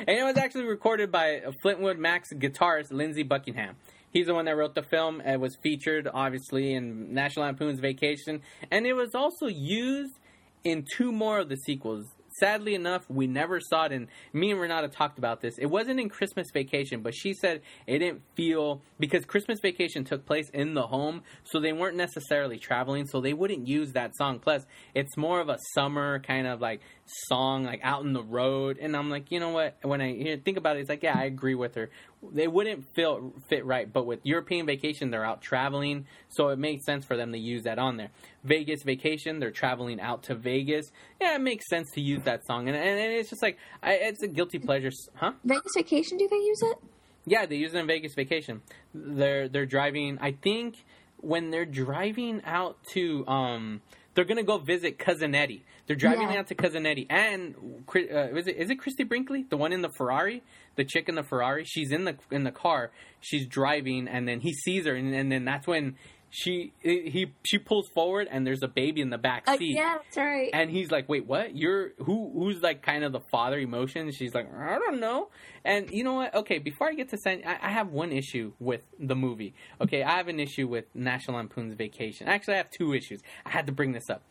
Speaker 4: it was actually recorded by Fleetwood Mac's guitarist Lindsey Buckingham. He's the one that wrote the film. It was featured obviously in National Lampoon's Vacation, and it was also used in two more of the sequels. Sadly enough, we never saw it. And me and Renata talked about this. It wasn't in Christmas Vacation, but she said it didn't feel because Christmas Vacation took place in the home, so they weren't necessarily traveling, so they wouldn't use that song. Plus, it's more of a summer kind of like song, like out in the road. And I'm like, you know what? When I think about it, it's like, yeah, I agree with her. They wouldn't feel fit right, but with European Vacation, they're out traveling, so it makes sense for them to use that on there. Vegas Vacation, they're traveling out to Vegas. Yeah, it makes sense to use that song, and, and, and it's just like I, it's a guilty pleasure, huh?
Speaker 3: Vegas Vacation, do they use it?
Speaker 4: Yeah, they use it in Vegas Vacation. They're they're driving. I think when they're driving out to um, they're gonna go visit cousin Eddie. They're driving
Speaker 3: Yeah.
Speaker 4: out to cousin Eddie, and uh, is it is it Christie Brinkley, the one in the Ferrari, the chick in the Ferrari? She's in the in the car. She's driving, and then he sees her, and, and then that's when she he she pulls forward, and there's a baby in the back
Speaker 3: Uh,
Speaker 4: seat.
Speaker 3: yeah, that's right.
Speaker 4: And he's like, "Wait, what? You're who? Who's like kind of the father emotion?" She's like, "I don't know." And you know what? Okay, before I get to send, I, I have one issue with the movie. Okay, I have an issue with National Lampoon's Vacation. Actually, I have two issues. I had to bring this up.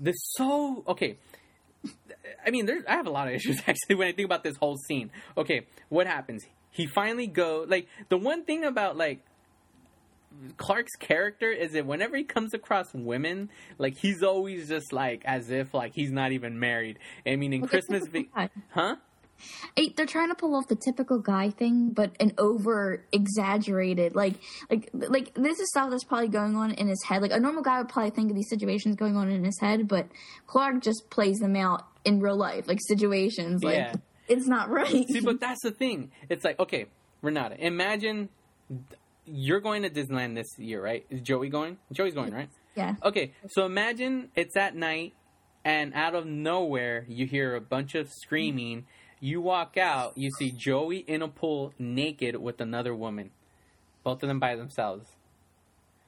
Speaker 4: This so okay. I mean, there's I have a lot of issues actually when I think about this whole scene. Okay, what happens? He finally go like the one thing about like Clark's character is that whenever he comes across women, like he's always just like as if like he's not even married. I mean, in
Speaker 3: a
Speaker 4: Christmas, va- huh?
Speaker 3: Hey, they're trying to pull off the typical guy thing, but an over exaggerated, like, like, like this is stuff that's probably going on in his head. Like a normal guy would probably think of these situations going on in his head, but Clark just plays them out in real life, like situations. Like
Speaker 4: Yeah.
Speaker 3: it's not right.
Speaker 4: See, but that's the thing. It's like, okay, Renata, imagine you're going to Disneyland this year, right? Is Joey going? Joey's going, right?
Speaker 3: Yeah.
Speaker 4: Okay, so imagine it's at night, and out of nowhere you hear a bunch of screaming. You walk out, you see Joey in a pool naked with another woman, both of them by themselves.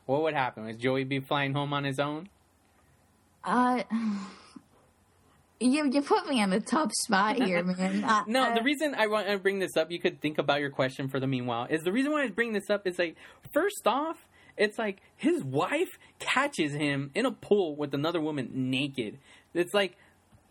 Speaker 4: What would happen? Would Joey be flying home on his own?
Speaker 3: Uh, you you put me on a tough spot here, man. Uh,
Speaker 4: No,
Speaker 3: uh,
Speaker 4: the reason I want to bring this up, you could think about your question for the meanwhile, is the reason why I bring this up is like, first off, it's like his wife catches him in a pool with another woman naked. It's like,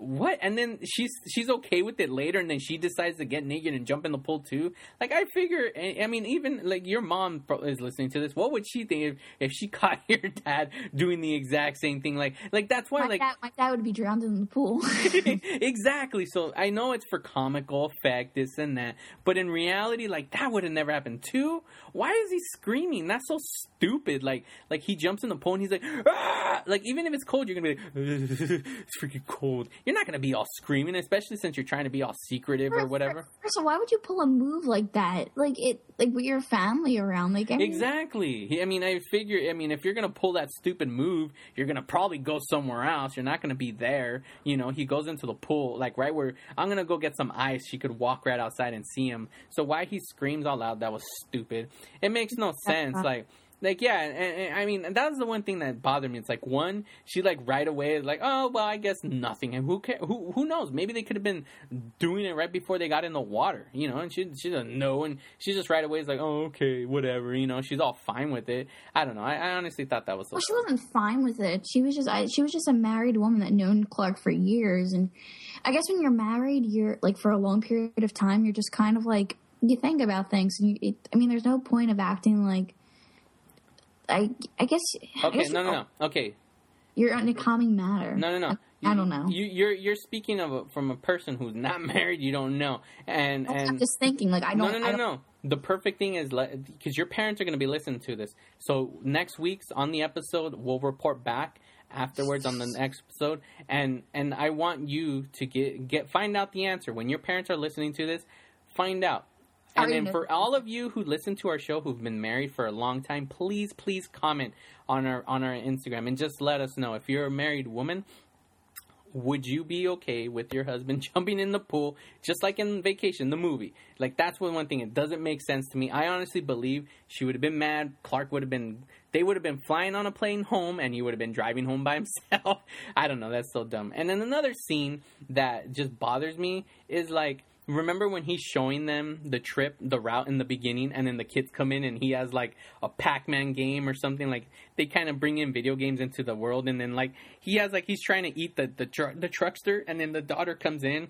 Speaker 4: what? And then she's she's okay with it later, and then she decides to get naked and jump in the pool too. Like I figure, I mean, even like your mom is listening to this. What would she think if, if she caught your dad doing the exact same thing? Like, like that's why,
Speaker 3: my
Speaker 4: like,
Speaker 3: dad, my dad would be drowned in the pool.
Speaker 4: exactly. So I know it's for comical effect, this and that, but in reality, like that would have never happened. Too. Why is he screaming? That's so stupid. Like, like he jumps in the pool and he's like, ah! like even if it's cold, you're gonna be like, it's freaking cold. You're not gonna be all screaming, especially since you're trying to be all secretive or whatever.
Speaker 3: So why would you pull a move like that? Like it, like with your family around. Like I mean,
Speaker 4: Exactly. I mean, I figure. I mean, if you're gonna pull that stupid move, you're gonna probably go somewhere else. You're not gonna be there. You know, he goes into the pool, like right where I'm gonna go get some ice. She could walk right outside and see him. So why he screams all loud? That was stupid. It makes no sense. Like. Like yeah, and, and I mean that was the one thing that bothered me. It's like one, she like right away is like, oh well, I guess nothing, and who care? Who who knows? Maybe they could have been doing it right before they got in the water, you know. And she she doesn't know, and she just right away is like, oh okay, whatever, you know. She's all fine with it. I don't know. I, I honestly thought that was so.
Speaker 3: well, she wasn't fine with it. She was just, I, she was just a married woman that known Clark for years, and I guess when you're married, you're like for a long period of time, you're just kind of like you think about things. And you, it, I mean, there's no point of acting like. I I guess. I
Speaker 4: Okay,
Speaker 3: guess
Speaker 4: no, no, no. Okay,
Speaker 3: You're in a calming matter.
Speaker 4: no, no, no.
Speaker 3: I, I don't know.
Speaker 4: You, you're you're speaking of a, from a person who's not married. You don't know, and
Speaker 3: I'm
Speaker 4: and
Speaker 3: just thinking, like I don't.
Speaker 4: no,
Speaker 3: I
Speaker 4: no, no. The perfect thing is because your parents are going to be listening to this. So next week's on the episode, we'll report back afterwards on the next episode, and and I want you to get get find out the answer when your parents are listening to this. Find out. And then for all of you who listen to our show who've been married for a long time, please, please comment on our on our Instagram and just let us know. If you're a married woman would you be okay with your husband jumping in the pool just like in vacation the movie? Like that's one one thing. It doesn't make sense to me. I honestly believe she would have been mad. Clark would have been they would have been flying on a plane home and he would have been driving home by himself. I don't know. That's so dumb. And then another scene that just bothers me is like remember when he's showing them the trip the route in the beginning and then the kids come in and he has like a pac-man game or something? Like they kind of bring in video games into the world and then like he has like he's trying to eat the the, tr- the truckster and then the daughter comes in.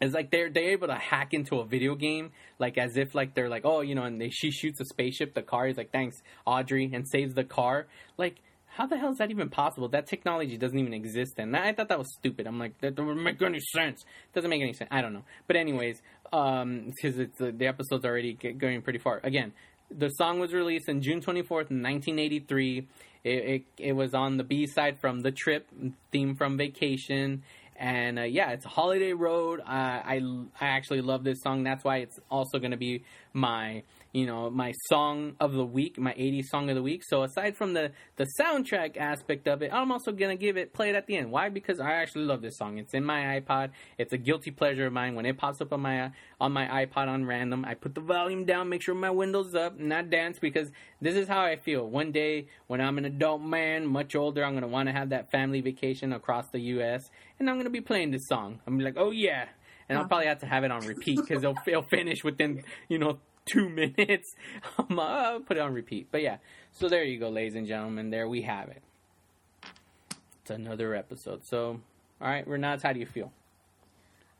Speaker 4: It's like they're they're able to hack into a video game like as if like they're like oh you know and they she shoots a spaceship the car is like thanks audrey and saves the car. Like how the hell is that even possible that technology doesn't even exist and i thought that was stupid i'm like that doesn't make any sense doesn't make any sense i don't know but anyways um because it's the, the episode's already going pretty far again the song was released on June 24th, 1983. It, it, it was on the B side from The Trip, theme from Vacation. And uh, yeah, it's Holiday Road. Uh, I, I actually love this song. That's why it's also going to be my you know my song of the week, my 80s song of the week. So aside from the the soundtrack aspect of it, I'm also gonna give it play it at the end. Why? Because I actually love this song. It's in my iPod. It's a guilty pleasure of mine. When it pops up on my on my iPod on random, I put the volume down, make sure my window's up, and I dance because this is how I feel. One day when I'm an adult man, much older, I'm gonna want to have that family vacation across the U.S. and I'm gonna be playing this song. I'm like, oh yeah. And I'll probably have to have it on repeat because it'll, it'll finish within, you know, two minutes. Um, I'll put it on repeat. But yeah, so there you go, ladies and gentlemen. There we have it. It's another episode. So, all right, Renats, how do you feel?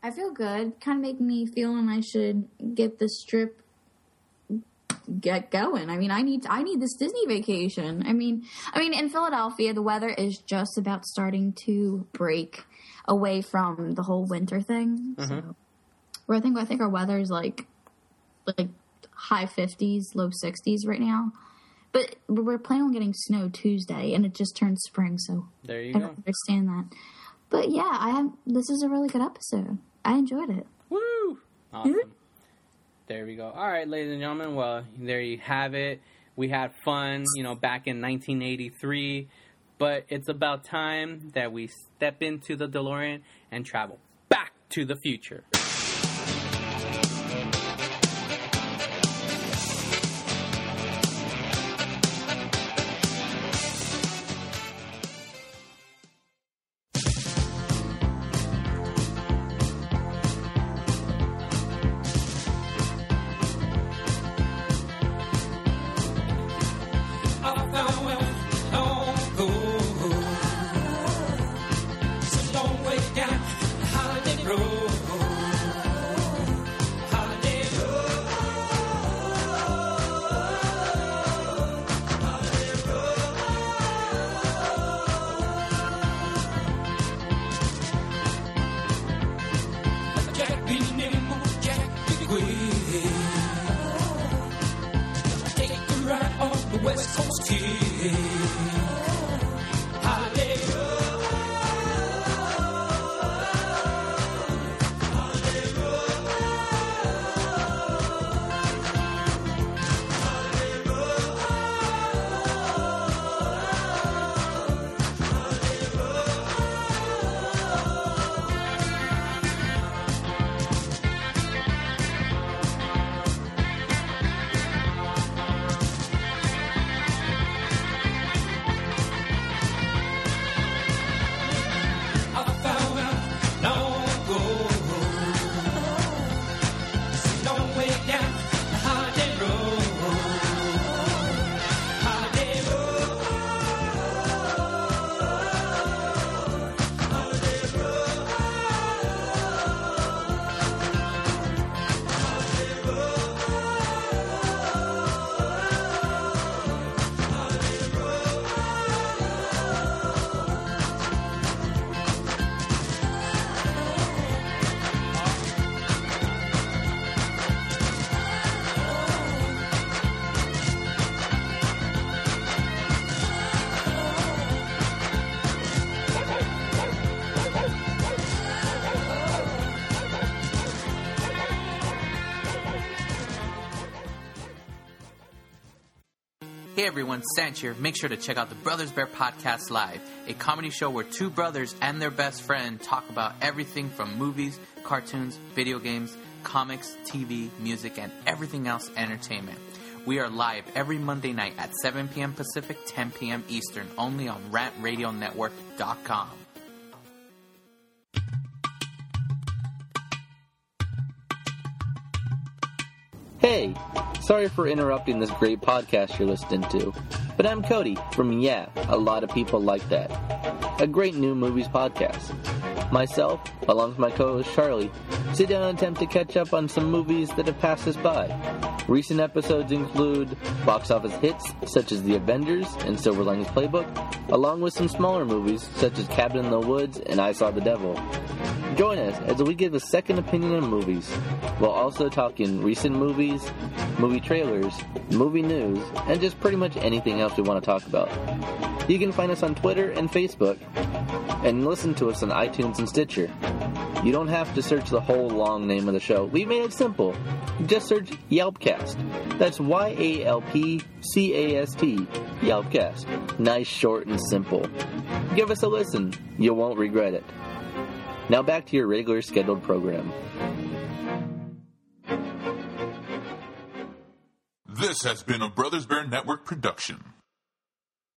Speaker 3: I feel good. Kind of make me feeling I should get this trip get going. I mean, I need I need this Disney vacation. I mean, I mean in Philadelphia the weather is just about starting to break away from the whole winter thing. So, where I think I think our weather is like like high 50s, low 60s right now. But we're planning on getting snow Tuesday and it just turned spring, so
Speaker 4: There you
Speaker 3: I
Speaker 4: go.
Speaker 3: don't understand that. But yeah, I have this is a really good episode. I enjoyed it.
Speaker 4: Woo! Hmm? Awesome. There we go. All right, ladies and gentlemen. Well, there you have it.
Speaker 5: We had fun, you know, back in 1983. But it's about time that we step into the DeLorean and travel back to the future.
Speaker 4: Everyone, Sanch here. Make sure to check out the Brothers Bear Podcast Live, a comedy show where two brothers and their best friend talk about everything from movies, cartoons, video games, comics, TV, music, and everything else entertainment. We are live every Monday night at 7 p.m. Pacific, 10 p.m. Eastern, only on RantRadioNetwork.com.
Speaker 6: Hey, sorry for interrupting this great podcast you're listening to, but I'm Cody from Yeah, a lot of people like that. A great new movies podcast. Myself, along with my co-host Charlie, sit down and attempt to catch up on some movies that have passed us by. Recent episodes include box office hits such as The Avengers and Silver Linings Playbook, along with some smaller movies such as Cabin in the Woods and I Saw the Devil. Join us as we give a second opinion on movies, while also talking recent movies, movie trailers, movie news, and just pretty much anything we want to talk about. You can find us on Twitter and Facebook, and listen to us on iTunes and Stitcher. You don't have to search the whole long name of the show. We made it simple. Just search Yalpcast. That's Y A L P C A S T. Yalpcast. Nice, short, and simple. Give us a listen. You won't regret it. Now back to your regular scheduled program.
Speaker 7: This has been a Brothers Bear Network production.